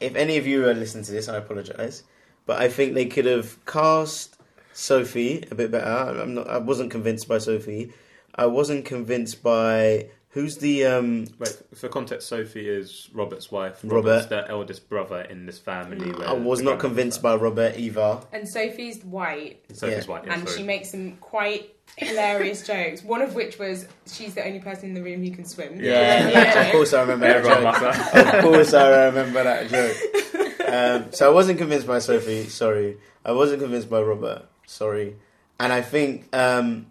if any of you are listening to this, I apologise, but I think they could have cast Sophie a bit better. I'm not. I wasn't convinced by Sophie. I wasn't convinced by Who's the um? Wait, for context, Sophie is Robert's wife. Robert. Robert's the eldest brother in this family. Mm. where I was the not grandmother- convinced by Robert either. And Sophie's white, Sophie's Yeah. white. Yeah, and sorry. she makes some quite hilarious jokes. One of which was she's the only person in the room who can swim. Yeah, Yeah. of course I remember that Everyone joke. must have. of course I remember that joke. Um, so I wasn't convinced by Sophie. Sorry, I wasn't convinced by Robert. Sorry, and I think um,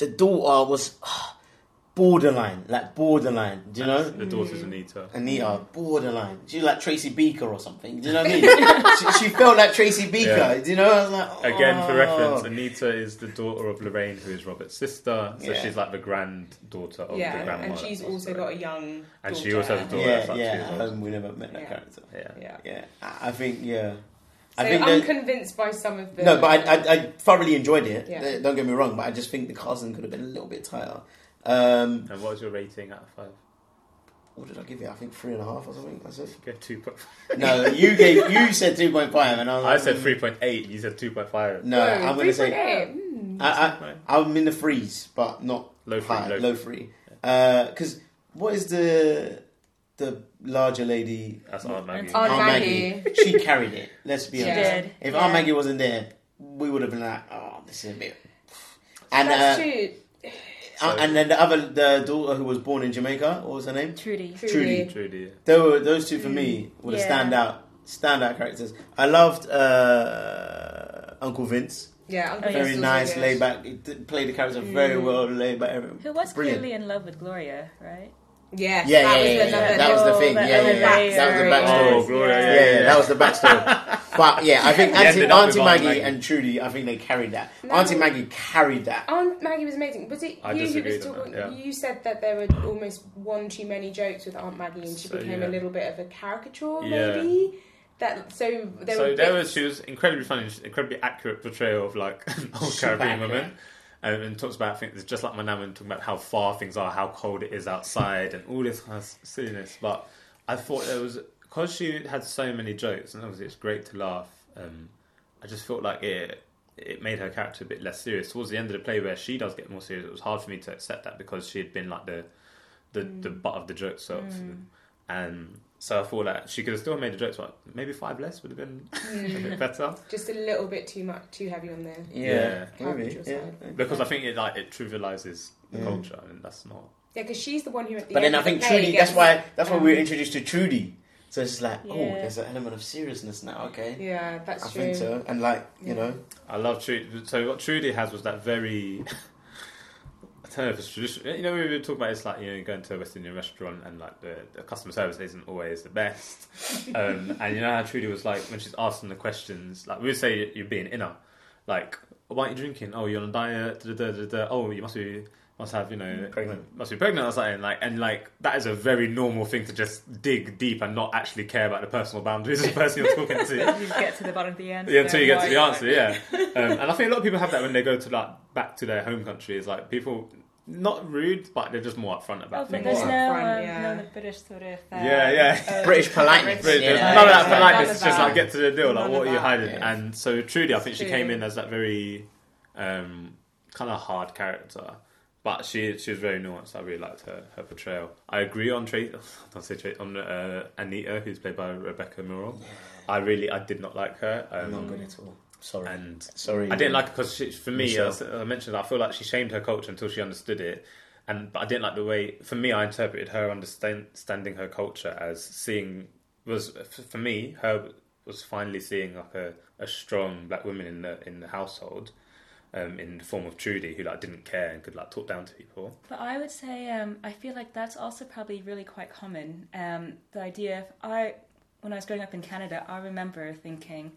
the daughter was borderline, like borderline. Do you know? The daughter's Anita. Anita, borderline. She's like Tracy Beaker or something. Do you know what I mean? she, she felt like Tracy Beaker. Yeah. Do you know? I was like, Again, for oh. reference, Anita is the daughter of Lorraine, who is Robert's sister. So Yeah. she's like the granddaughter of the grandmother Yeah, grandma. and she's also got a young. Daughter. And she also has a daughter. Yeah, that's like yeah. years. Um, we never met that Yeah. character. Yeah. Yeah. Yeah, I I think yeah. So I think I'm convinced by some of the. No, but I, I, I thoroughly enjoyed it. Yeah. Uh, Don't get me wrong, but I just think the casting could have been a little bit tighter. Um, And what was your rating out of five? what did I give it? I think three and a half or something. I said. You gave two point. No, you gave you said two point five, and I was I like, said three point eight. You said two point five. No, Whoa, I'm gonna say Mm. I, I, I'm in the threes, but not Low three, high, low low three. Because what is the the larger lady? That's Aunt Maggie. Aunt Maggie. She carried it. Let's be She honest. did. If Yeah. Aunt Maggie wasn't there, we would have been like, oh, this is a bit. And That's uh, true. Uh, and then the other, the daughter who was born in Jamaica, what was her name? Trudy. Trudy. Trudy. They were those two for me were the Yeah. standout standout characters. I loved uh, Uncle Vince. Yeah, Uncle Oh, Vince Very was nice, good. laid back. He did- played the character very Mm. well, laid back. everything. Who was Brilliant. clearly in love with Gloria, right? Yes, Yeah, that yeah, was yeah, yeah, That was the thing. Yeah, yeah, yeah. That was the layer. backstory. Oh, Gloria, Yeah, yeah, yeah, that was the backstory. but yeah, I think Auntie, Auntie Maggie, Maggie. and Trudy, I think they carried that. No. Auntie Maggie carried that. Aunt Maggie was amazing. Was it I you who was talking? that, yeah. You said that there were almost one too many jokes with Aunt Maggie, and she So, became yeah. a little bit of a caricature, Yeah. maybe. That so there so were there was she was incredibly funny, she's incredibly accurate portrayal of like an old Super Caribbean accurate. Um, and talks about things it's just like my nan talking about how far things are, how cold it is outside, and all this kind of silliness. But I thought there was because she had so many jokes, and obviously it's great to laugh. Um, I just felt like it it made her character a bit less serious. Towards the end of the play, where she does get more serious, it was hard for me to accept that because she had been like the the, the butt of the jokes. So, and so I thought that she could have still made the jokes, but maybe five less would have been a bit better. just a little bit too much, too heavy on there. Yeah, Yeah. maybe. Yeah. side. Because I think it like it trivializes the Yeah. culture, and that's not. Yeah, because she's the one who at the But end then I of the think Trudy. gets- That's why. That's why we were um, introduced to Trudy. So it's like, oh, there's an element of seriousness now. Okay, Yeah, that's I true. think so. And like, you know, I love Trudy. So what Trudy has was that very. I don't know if it's traditional. You know, we were talking about it's like you know going to a West Indian restaurant and like the, the customer service isn't always the best. Um, and you know how Trudy was like when she's asking the questions, like we would say you're being inner, like why aren't you drinking? Oh, you're on a diet. Da, da, da. Oh, you must be must have you know Pregnant. must be pregnant or something like and like that is a very normal thing to just dig deep and not actually care about the personal boundaries of the person you're talking to. you get to the bottom of the answer. Yeah, until you get to the answer, yeah. Um, and I think a lot of people have that when they go to like back to their home country. Is like people not rude, but they're just more upfront Oh, about but things. there's no, upfront, um, yeah. no British sort of. Uh, Yeah, yeah. uh, British politeness. But Yeah. there's none of that politeness. None It's just like get to the deal. Like, None what are you hiding? yeah. And so Trudy, I think she came in as that very um, kind of hard character, but she she was very nuanced. I really liked her her portrayal. I agree on Tracy. Don't say Tracy on uh, Anita, who's played by Rebekah Murrell. I really I did not like her. Um, not good at all. Sorry. and Sorry. I didn't like it because for me, Michelle. as I mentioned, I feel like she shamed her culture until she understood it, and but I didn't like the way. For me, I interpreted her understanding her culture as seeing was for me her was finally seeing like a, a strong black woman in the in the household. Um, in the form of Trudy, who like didn't care and could like talk down to people. But I would say um, I feel like that's also probably really quite common. Um, the idea of I, when I was growing up in Canada, I remember thinking,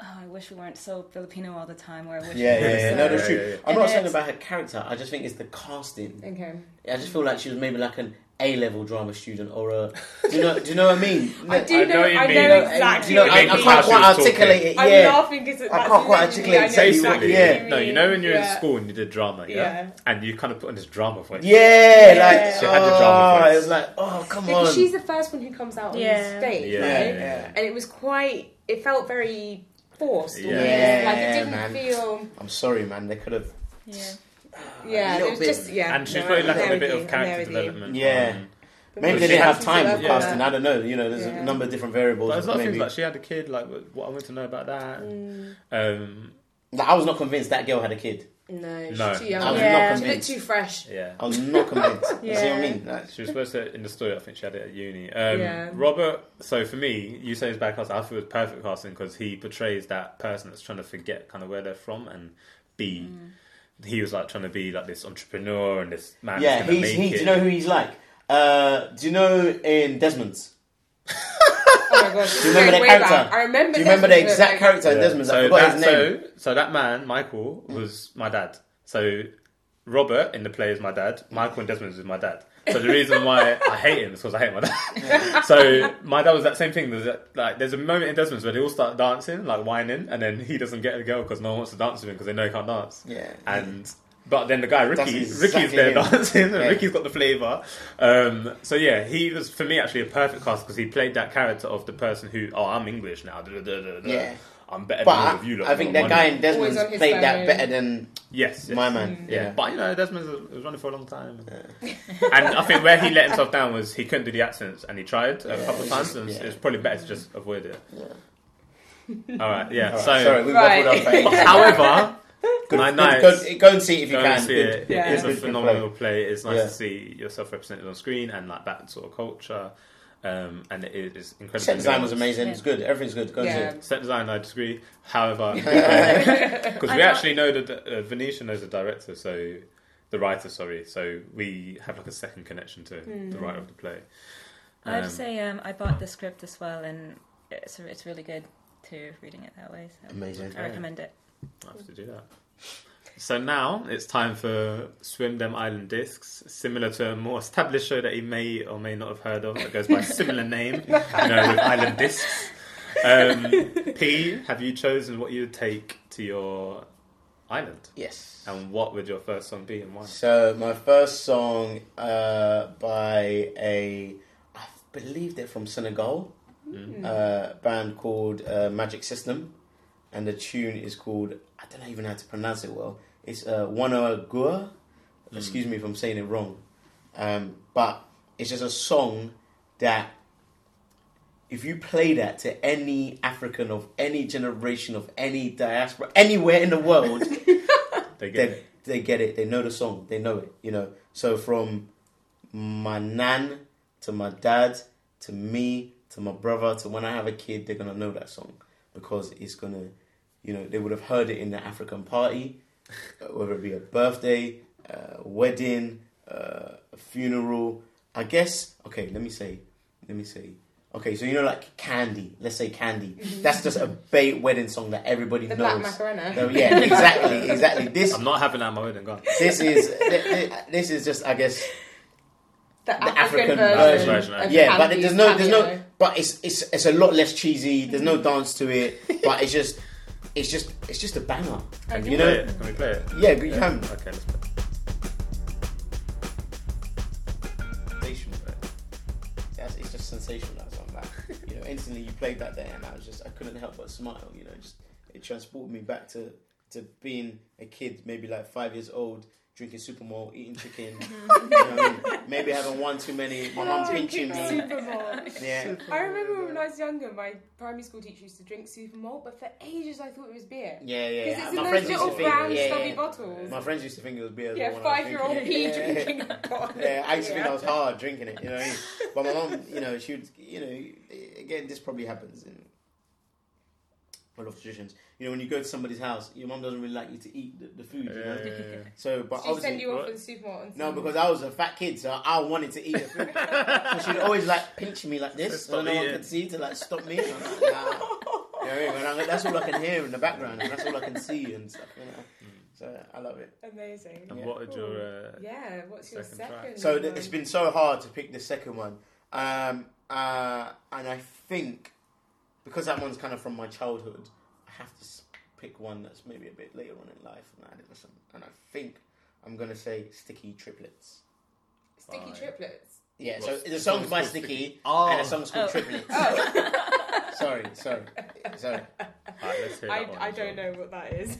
"Oh, I wish we weren't so Filipino all the time," or I wish. Yeah, we were yeah, yeah. so- No, that's true. Yeah, yeah, yeah. I'm And not saying about her character. I just think it's the casting. Okay. I just feel like she was maybe like an A level drama student or a. Do you know? Do you know what I mean? I do I know. know what you I mean. know exactly. you know, It I, what I can't quite How she was articulate it. I'm Yeah. laughing because I can't quite articulate it. Basically, Yeah. no, you know when you're yeah. in school and you did drama, yeah, Yeah. and you kind of put on this drama voice. Yeah, Yeah. like She had the drama oh, voice. it was like, oh come Because on. she's the first one who comes out on the stage, Yeah. right? yeah. And it was quite. It felt very forced. Yeah. Yeah, like it didn't man. feel. I'm sorry, man. They could have. Yeah. Yeah, it was just yeah. and she's no, probably I'm lacking a bit of you, I'm there character development. Yeah. on- Maybe But they didn't have time with yeah. casting. I don't know. You know, there's Yeah. a number of different variables. But there's a lot of maybe. things like she had a kid. Like what what I want to know about that. Mm, Um, Like, I was not convinced that girl had a kid. No, she's No. too young. I was Yeah. not She looked convinced. too fresh. yeah. I was not convinced. You see what I mean? Like, She was supposed to in the story. I think she had it at uni. Um, Yeah. Robert. So for me, you say it's bad casting. I thought it was perfect casting because he portrays that person that's trying to forget kind of where they're from and be. He was like trying to be like this entrepreneur and this man. yeah, that's gonna he's, make he, it. do you know who he's like? Uh, do you know in Desmond's? Oh my god, Do you remember the character? back. I remember. Do you remember the Desmond, but, exact like, character in Yeah. Desmond's? So that, so so that man, Michael, was my dad. So Robert in the play is my dad. Michael in Desmond is my dad. So the reason why I hate him is because I hate my dad. so my dad was that same thing. There's a, like there's a moment in Desmond's where they all start dancing, like whining, and then he doesn't get a girl because no one wants to dance with him because they know he can't dance. Yeah. And but then the guy Ricky, That's Ricky's exactly there him. dancing, Yeah. Ricky's got the flavour. Um, so yeah, he was for me actually a perfect cast because he played that character of the person who, oh, I'm English now. Da, da, da, da, da. Yeah. I'm better than all of you. lot I think that guy in Desmond's Always on his played that better than yes, yes. my man. Yeah. Yeah. but you know, Desmond was, was running for a long time, and I think where he let himself down was he couldn't do the accents, and he tried a Yeah, couple of times, just- and yeah. it's probably better to just avoid it. Yeah. All right, yeah. All right, so, sorry, we Right. waffled on fame. however, Good, my good, nights. go, go and see it if you can. and see Good. it. Yeah. It is a Good, good phenomenal play. It's nice Yeah. to see yourself represented on screen and like that sort of culture. Um, and it is incredible. Set design was amazing. Yeah. It's good. Everything's good. Go and see it. Set design, I disagree. However, because we actually know that uh, Venetia knows the director, so the writer, sorry. So we have like a second connection to Hmm. the writer of the play. I have Um, to say, um, I bought the script as well, and it's it's really good too. Reading it that way, so Amazing. I recommend it. I have to do that. So now it's time for Swim Dem Island Discs, similar to a more established show that you may or may not have heard of that goes by a similar name, you know, with Island Discs. Um, Peigh, have you chosen what you would take to your island? Yes. And what would your first song be and why? So my first song uh, by a, I believe they're from Senegal, Mm. uh, band called uh, Magic System, and the tune is called I don't even know how to pronounce it well. It's uh, Wana Gua. Excuse me if I'm saying it wrong, um, but it's just a song that if you play that to any African of any generation of any diaspora anywhere in the world, They get they it. they get it. They know the song. They know it. You know. So from my nan to my dad to me to my brother to when I have a kid, they're gonna know that song because it's gonna, you know, they would have heard it in the African party, uh, whether it be a birthday, uh, wedding, uh, a funeral. I guess. Okay, let me say. Let me say. Okay, so you know, like Candy. Let's say Candy. That's just a bait wedding song that everybody The knows. Black Macarena. No, yeah, exactly, exactly. This I'm not having that at my wedding, go on. this is thi- thi- this is just I guess The, the African, African version. version, of yeah, but there's no there's no but it's it's it's a lot less cheesy. There's no dance to it, but it's just it's just it's just a banger. Can You you know- play it? Can we play it? Yeah, you can. Okay, let's play. Sensational. That's, it's just sensational. That song. Like, you know, instantly you played that there, and I was just I couldn't help but smile. You know, just it transported me back to to being a kid, maybe like five years old. Drinking Supermalt, eating chicken, you know I mean? maybe having one too many. My mum pinching me. Supermalt. Yeah, I remember when I was younger, my primary school teacher used to drink Super Supermalt, but for ages I thought it was beer. yeah, yeah. Because yeah. it's in My those friends used to think, brown yeah, stubby yeah. bottles. My friends used to think it was beer. Yeah, well when I was five year old drinking Yeah. drinking a bottle. Yeah, I used to think I was hard drinking it, you know what I mean? But my mum, you know, she would, you know, again, this probably happens in a lot of traditions. You know, when you go to somebody's house, your mom doesn't really like you to eat the, the food, you know? Yeah, yeah, yeah. So, but She send obviously, you off what? with the Supermalt. and no, because I was a fat kid, so I wanted to eat the food. so she'd always like pinch me like this, So so no one could see to like stop me. And I'm like, nah. You know what I mean? And I'm- that's all I can hear in the background, and that's all I can see and stuff. You know? So I love it. Amazing. And Yeah. what your uh, Yeah, what's your Second track. So one? th- it's been so hard to pick the second one, um, uh, and I think because that one's kind of from my childhood, I have to pick one that's maybe a bit later on in life, and I didn't listen. And I think I'm gonna say Sticky Triplets. Sticky Right. triplets. Yeah, What's- so the the song's song's by Sticky, Sticky? Oh. and the oh. song's called Oh. Triplets. Oh, sorry, sorry, sorry. Alright, let's hear I, that one I don't well. know what that is.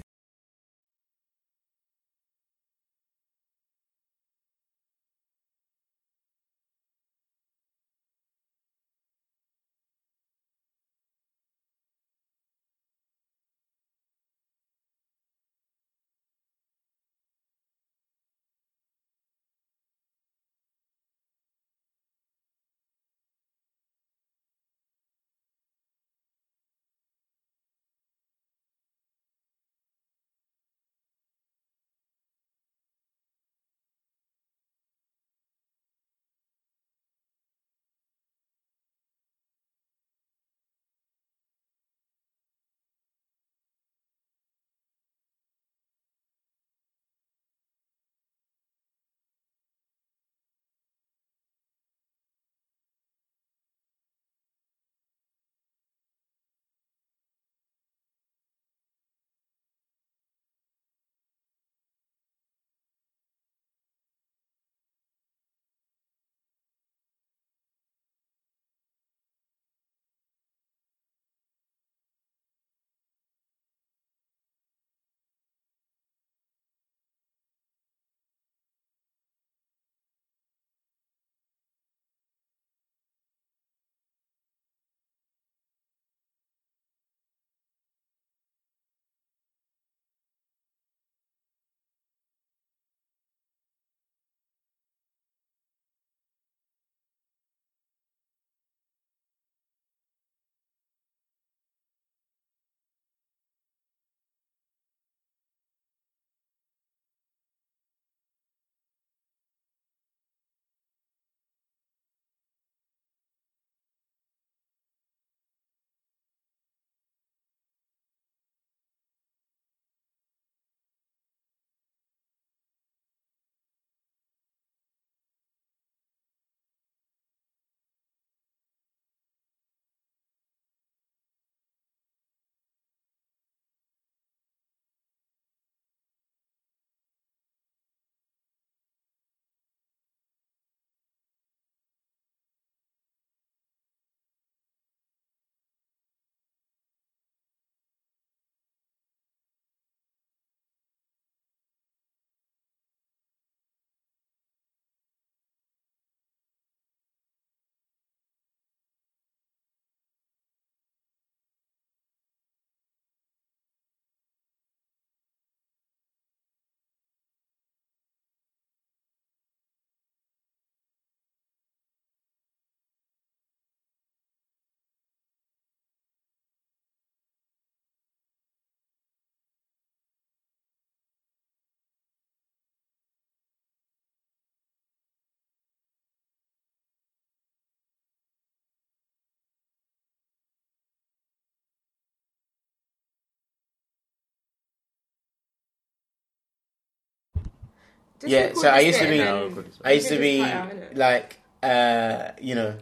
Just Yeah, so I used to be- No, then record this bit. I used to be just cut it out, innit? like, uh, you know,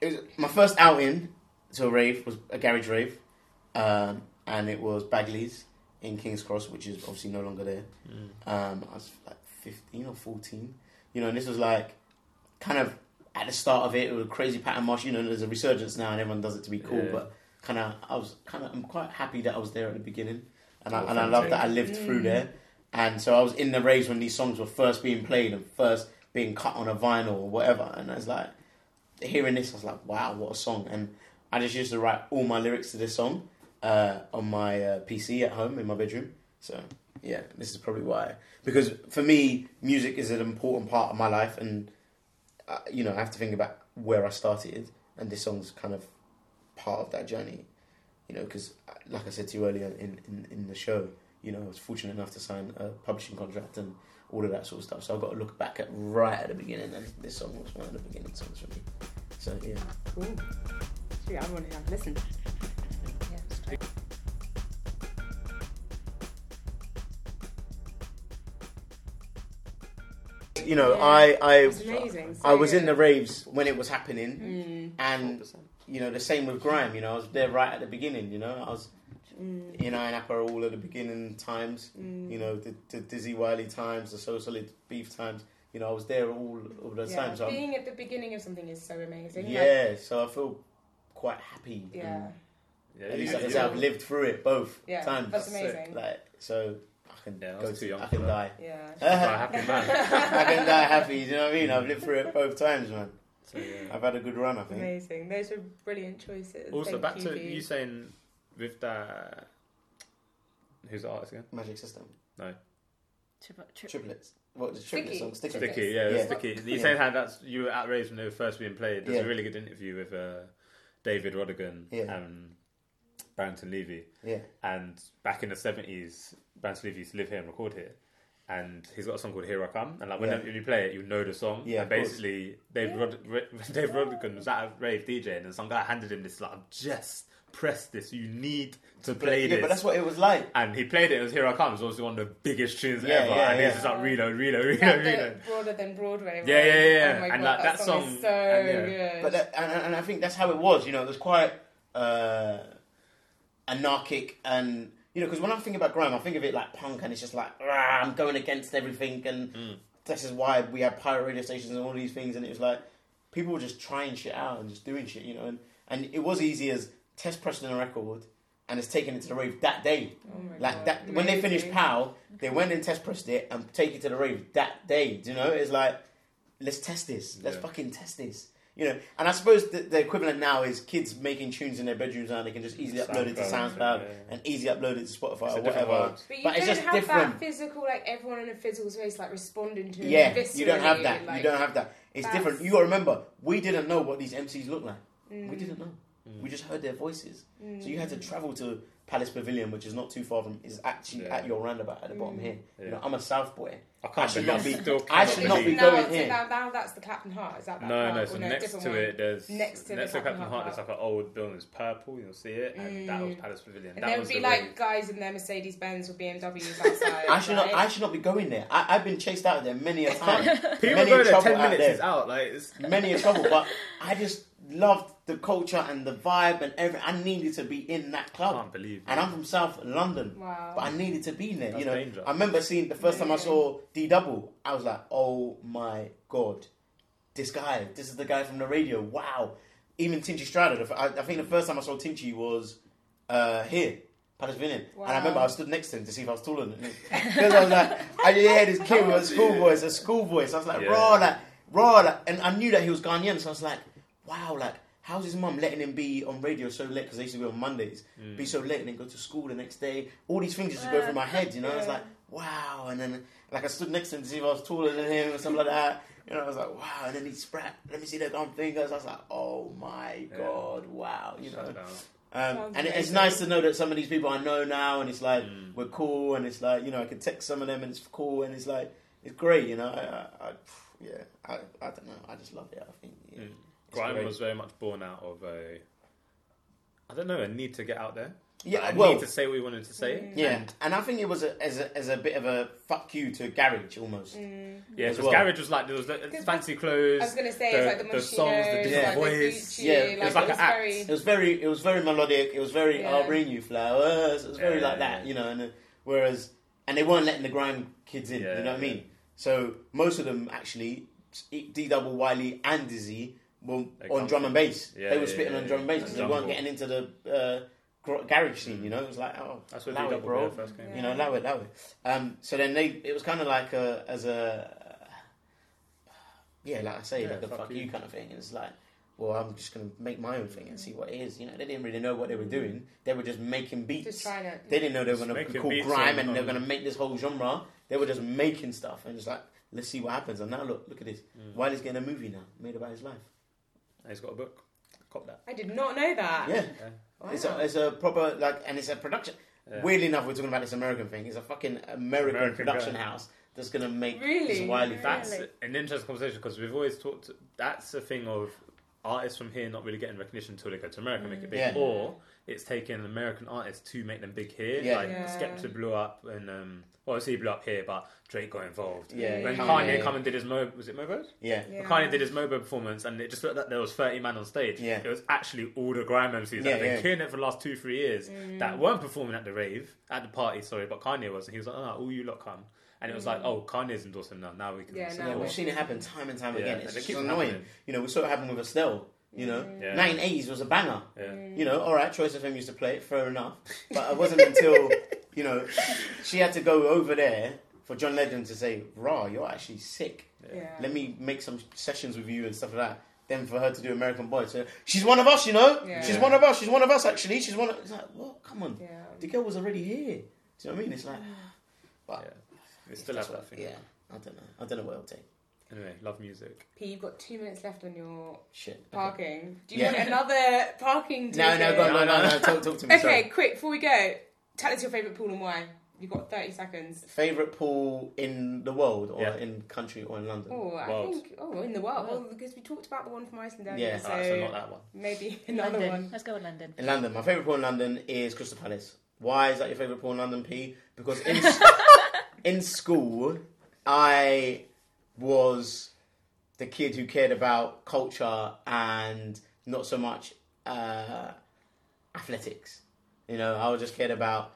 it was my first outing to a rave was a garage rave, um, and it was Bagley's in King's Cross, which is obviously no longer there. Mm. Um, I was like fifteen or fourteen, you know, and this was like kind of at the start of it. It was a crazy pattern march. You know, there's a resurgence now, and everyone does it to be cool, Yeah. but kind of, I was kind of, I'm quite happy that I was there at the beginning, and I, and I love that I fantastic. lived through there. And so I was in the raves when these songs were first being played and first being cut on a vinyl or whatever. And I was like, hearing this, I was like, wow, what a song. And I just used to write all my lyrics to this song uh, on my uh, PC at home in my bedroom. So yeah, this is probably why. Because for me, music is an important part of my life. And, uh, you know, I have to think about where I started. And this song's kind of part of that journey. You know, because like I said to you earlier in, in, in the show, you know, I was fortunate enough to sign a publishing contract and all of that sort of stuff. So I've got to look back at right at the beginning, and this song was one of the beginning songs for me. So yeah, Cool. I want to have a listen. Yeah, you know, Yeah. I I So I was in the raves when it was happening, Mm, and you know the same with grime. You know, I was there right at the beginning. You know, I was mm, in Ayia Napa all at the beginning times. mm. You know, the, the Dizzee Wiley times, the So Solid Beef times. You know, I was there all of those yeah, times. So I'm- being at the beginning of something is so amazing. Like, yeah, so I feel quite happy. and yeah. Yeah, At least you- I can you- say I've lived through it both Yeah, times. that's That's sick. amazing. Like so, I can Yeah, go was too to, young I can die. Yeah. Quite happy man. I can die happy. You know what I mean? I've lived through it both times, man. So, yeah. I've had a good run, I think. Amazing. Those are brilliant choices. Also, Thank back you, to you saying with that. Who's the artist again? Magic System, Tri- tri- triplets. What the triplet Sticky. song? Sticky. Triplets. Sticky, yeah, Yeah. Sticky. You Yeah. saying how that's you were outraged when they were first being played. There's Yeah. a really good interview with uh, David Rodigan Yeah. and Barrington Levy. Yeah, And back in the seventies, Barrington Levy used to live here and record here. And he's got a song called "Here I Come," and like whenever Yeah. you play it, you know the song. Yeah, and of course. basically, Dave Rod- Re- Dave Rodigan was at a rave DJing, and some guy handed him this like, "I've "Just press this. You need to play yeah, this." but that's what it was like. and he played it as "Here I Come." It's obviously one of the biggest tunes Yeah, ever, yeah, and yeah. he's just like reload, reload, reload, That reload. broader than Broadway. Yeah, right? yeah, yeah, yeah. Oh my And, God, like, that is song- so and, yeah. good. But that, and, and I think that's how it was. You know, it was quite uh, anarchic and you know because when I think about grime, I think of it like punk, and it's just like "Rah, I'm going against everything, and Mm. this is why we had pirate radio stations and all these things, and it was like people were just trying shit out and just doing shit, you know, and and it was easy as test pressing a record and it's taken it to the rave that day. oh my Like God. that when they finished Amazing. POW, they went and test pressed it and take it to the rave that day. Do you know? It's like let's test this. Let's Yeah. fucking test this. You know, and I suppose the, the equivalent now is kids making tunes in their bedrooms now. They can just easily upload it to SoundCloud, SoundCloud yeah. and easily upload it to Spotify It's or whatever. But you But it's don't just have different. that physical, like everyone in a physical space, like responding to. Yeah, you don't have that. Like, you don't have that. It's different. You got to remember, we didn't know what these MCs looked like. mm, We didn't know. Mm. We just heard their voices. mm. So you had to travel to Palace Pavilion, which is not too far from, is actually Yeah. at your roundabout at the bottom Mm. here. Yeah. You know, I'm a South boy. I I can't should believe not be- I should not be now, going so here. Now, now that's the Clapham Heart. Is that that No, part, no. So no, next to one? it, there's Next to the next to Clapham Clapham Heart, Heart. there's like an old building. It's purple. You'll see it, and that was Mm. Palace Pavilion. And that there was would be the like rave. guys in their Mercedes Benz or BMWs outside. I should not. I should not be going there. I, I've been chased out of there many a time. People many go a there trouble ten minutes. there. It's out. Like it's many a trouble, but I just loved the culture and the vibe and everything. I needed to be in that club. I can't believe. and I'm from South London, Wow. but I needed to be in there. That's you know, dangerous. I remember seeing the first time I saw D Double. I was like, "Oh my god, this guy! This is the guy from the radio! Wow!" Even Tinchy Stryder. I, f- I, I think the first time I saw Tinchy was uh, here. Palace Pavilion. And I remember I stood next to him to see if I was taller than him. Because I was like, I just heard this kid with a school voice, a school voice. I was like, Yeah. raw, like, raw, like, and I knew that he was Ghanaian, so I was like, wow, like, how's his mum letting him be on radio so late? Because they used to be on Mondays, Mm. be so late and then go to school the next day. All these things just to go through my head, you know? I was Yeah. like, wow. And then, like, I stood next to him to see if I was taller than him or something like that. You know, I was like, wow. And then he sprat, let me see their gum fingers. I was like, oh my Yeah. God, wow, you know? Down. Um, Sounds and it's nice to know that some of these people I know now, and it's like Mm. we're cool, and it's like you know I can text some of them, and it's cool, and it's like it's great, you know. I, I, I yeah, I, I don't know, I just love it. I think yeah. Mm. It's Grime great. was very much born out of a, I don't know, a need to get out there. Yeah, I well, need to say what we wanted to say. yeah, and I think it was a, as a as a bit of a fuck you to garage almost. Mm. Yeah, As because well. garage was like there was the fancy clothes. I was gonna say the, it's like the, the songs, the different Yeah. voice. The Yeah, like, it was like it was an act. very. It was very it was very melodic. It was very Yeah. I'll bring you flowers. It was very Yeah. like that, you know. And uh, whereas and they weren't letting the grime kids in. Yeah, you know what I mean? So most of them actually, D Double Wiley and Dizzee were They on drum and bass. Yeah, they were yeah, spitting yeah, on drum and bass because they weren't getting into the uh, garage scene. You know, it was like oh, That's where allow D it, bro. first came. Yeah. You know, allow it, allow it. Um, so then they, it was kind of like a, as a, yeah, like I say, Yeah, like a fuck fuck you. you kind of thing. It's like, well, I'm just gonna make my own thing and see what it is. You know, they didn't really know what they were doing. They were just making beats. Just trying it. They didn't know they were gonna be making called grime and they're gonna make this whole genre. They were just making stuff and just like, let's see what happens. And now look, look at this. Mm. Wiley's getting a movie now, made about his life. And he's got a book. Cop that. I did not know that. Yeah, Yeah. Wow. it's a, it's a proper like, and it's a production. Yeah. Weirdly enough, we're talking about this American thing. It's a fucking American, American production guy. house that's gonna make Really? this Wiley Yeah. fat. That's Really? an interesting conversation because we've always talked. That's a thing of artists from here not really getting recognition until they go to America and make it big, Yeah. or it's taken American artists to make them big here. Yeah. Like Yeah. Skepta blew up, and um, well, obviously he blew up here, but Drake got involved. Yeah, When Kanye. Kanye come and did his Mo, was it Mobo? Yeah, Yeah. Kanye did his Mobo performance, and it just looked like there was thirty man on stage. Yeah. it was actually all the grime MCs Yeah, that had been yeah. killing it for the last two three years Mm. that weren't performing at the rave at the party. Sorry, but Kanye was, and he was like, "Oh, all you lot come." And it was like, "Oh, Kanye's endorsing now. Now we can." Yeah, support." now yeah, we've seen it happen time and time Yeah, again. and It's they just keep annoying. happening. You know, we saw it happen with Estelle. You know, Yeah. 1980s was a banger. Yeah. You know, all right, Choice FM used to play it, fair enough. But it wasn't until, you know, she had to go over there for John Legend to say, Raw, you're actually sick. Yeah. Let me make some sessions with you and stuff like that. Then for her to do American Boy, so she's one of us, you know? Yeah. She's one of us, she's one of us actually. She's one of it's like, what? Come on. Yeah. The girl was already here. Do you know what I mean? It's like but Yeah. We still have that thing. Yeah. I don't know. I don't know what it'll take. Anyway, love music. Peigh, you've got two minutes left on your Shit. Okay. parking. Do you Yeah. want another parking No, no, go on, no, no, no. Talk, talk to me. Okay, sorry. quick, before we go, tell us your favourite pool and why. You've got 30 seconds. Favorite pool in the world, or Yeah. in country, or in London? Oh, I World. think, oh, in the world. World. Well, because we talked about the one from Iceland earlier, Yeah. so, so not that one. maybe another London. one. Let's go with London. In London, my favorite pool in London is Crystal Palace. Why is that your favorite pool in London, Peigh? Because in in school, I was the kid who cared about culture and not so much uh, athletics. You know, I just cared about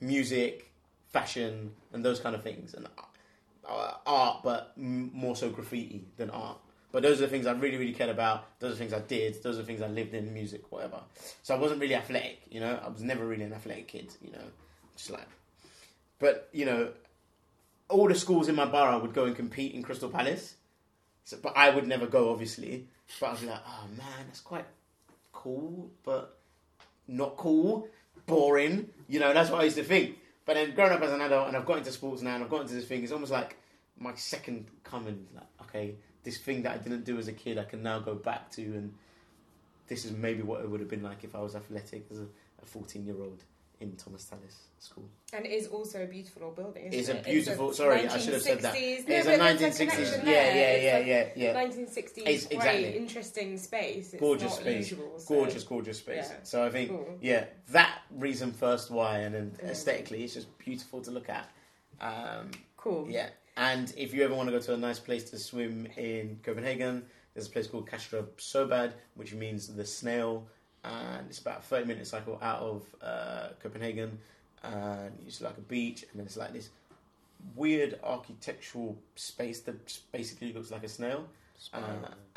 music, fashion, and those kind of things, and uh, art, but more so graffiti than art. But those are the things I really, really cared about. Those are the things I did. Those are the things I lived in, music, whatever. So I wasn't really athletic, you know. I was never really an athletic kid, you know. Just like, but you know, all the schools in my borough would go and compete in Crystal Palace. So, but I would never go, obviously. But I'd be like, oh man, that's quite cool, but not cool, boring. You know, that's what I used to think. But then growing up as an adult and I've got into sports now and I've got into this thing, it's almost like my second coming. Like, okay, this thing that I didn't do as a kid, I can now go back to, and this is maybe what it would have been like if I was athletic as a 14 year old in Thomas Tallis School. And it is also a beautiful old building. Isn't It's a it? beautiful- sorry, I should have said that. 1960s. It's a 1960s. connection Yeah, yeah, yeah, like yeah, yeah. 1960s, It's- great, exactly. interesting space. It's Gorgeous space. Usual, so- Gorgeous, gorgeous space. Yeah. So I think, Cool. yeah, that reason first why, and then Mm. aesthetically, it's just beautiful to look at. Um, Cool. Yeah, and if you ever want to go to a nice place to swim in Copenhagen, there's a place called Kastrup Søbad, which means the snail, and it's about a 30 minute cycle out of uh, Copenhagen, and it's like a beach, and then it's like this weird architectural space that basically looks like a snail, uh,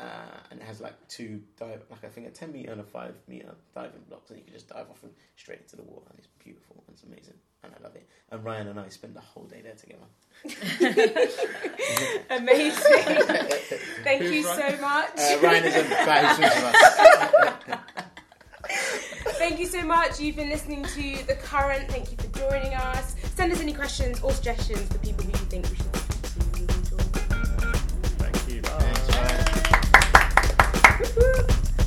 uh, and it has like two dive, like I think a 10 meter and a 5 meter diving blocks, and you can just dive off and straight into the water, and it's beautiful, and it's amazing, and I love it. And Ryan and I spend the whole day there together. Amazing. Thank Who's you Ryan? so much. Uh, Ryan is a guy who us. Thank you so much. You've been listening to The Current. Thank you for joining us. Send us any questions or suggestions for people who you think we should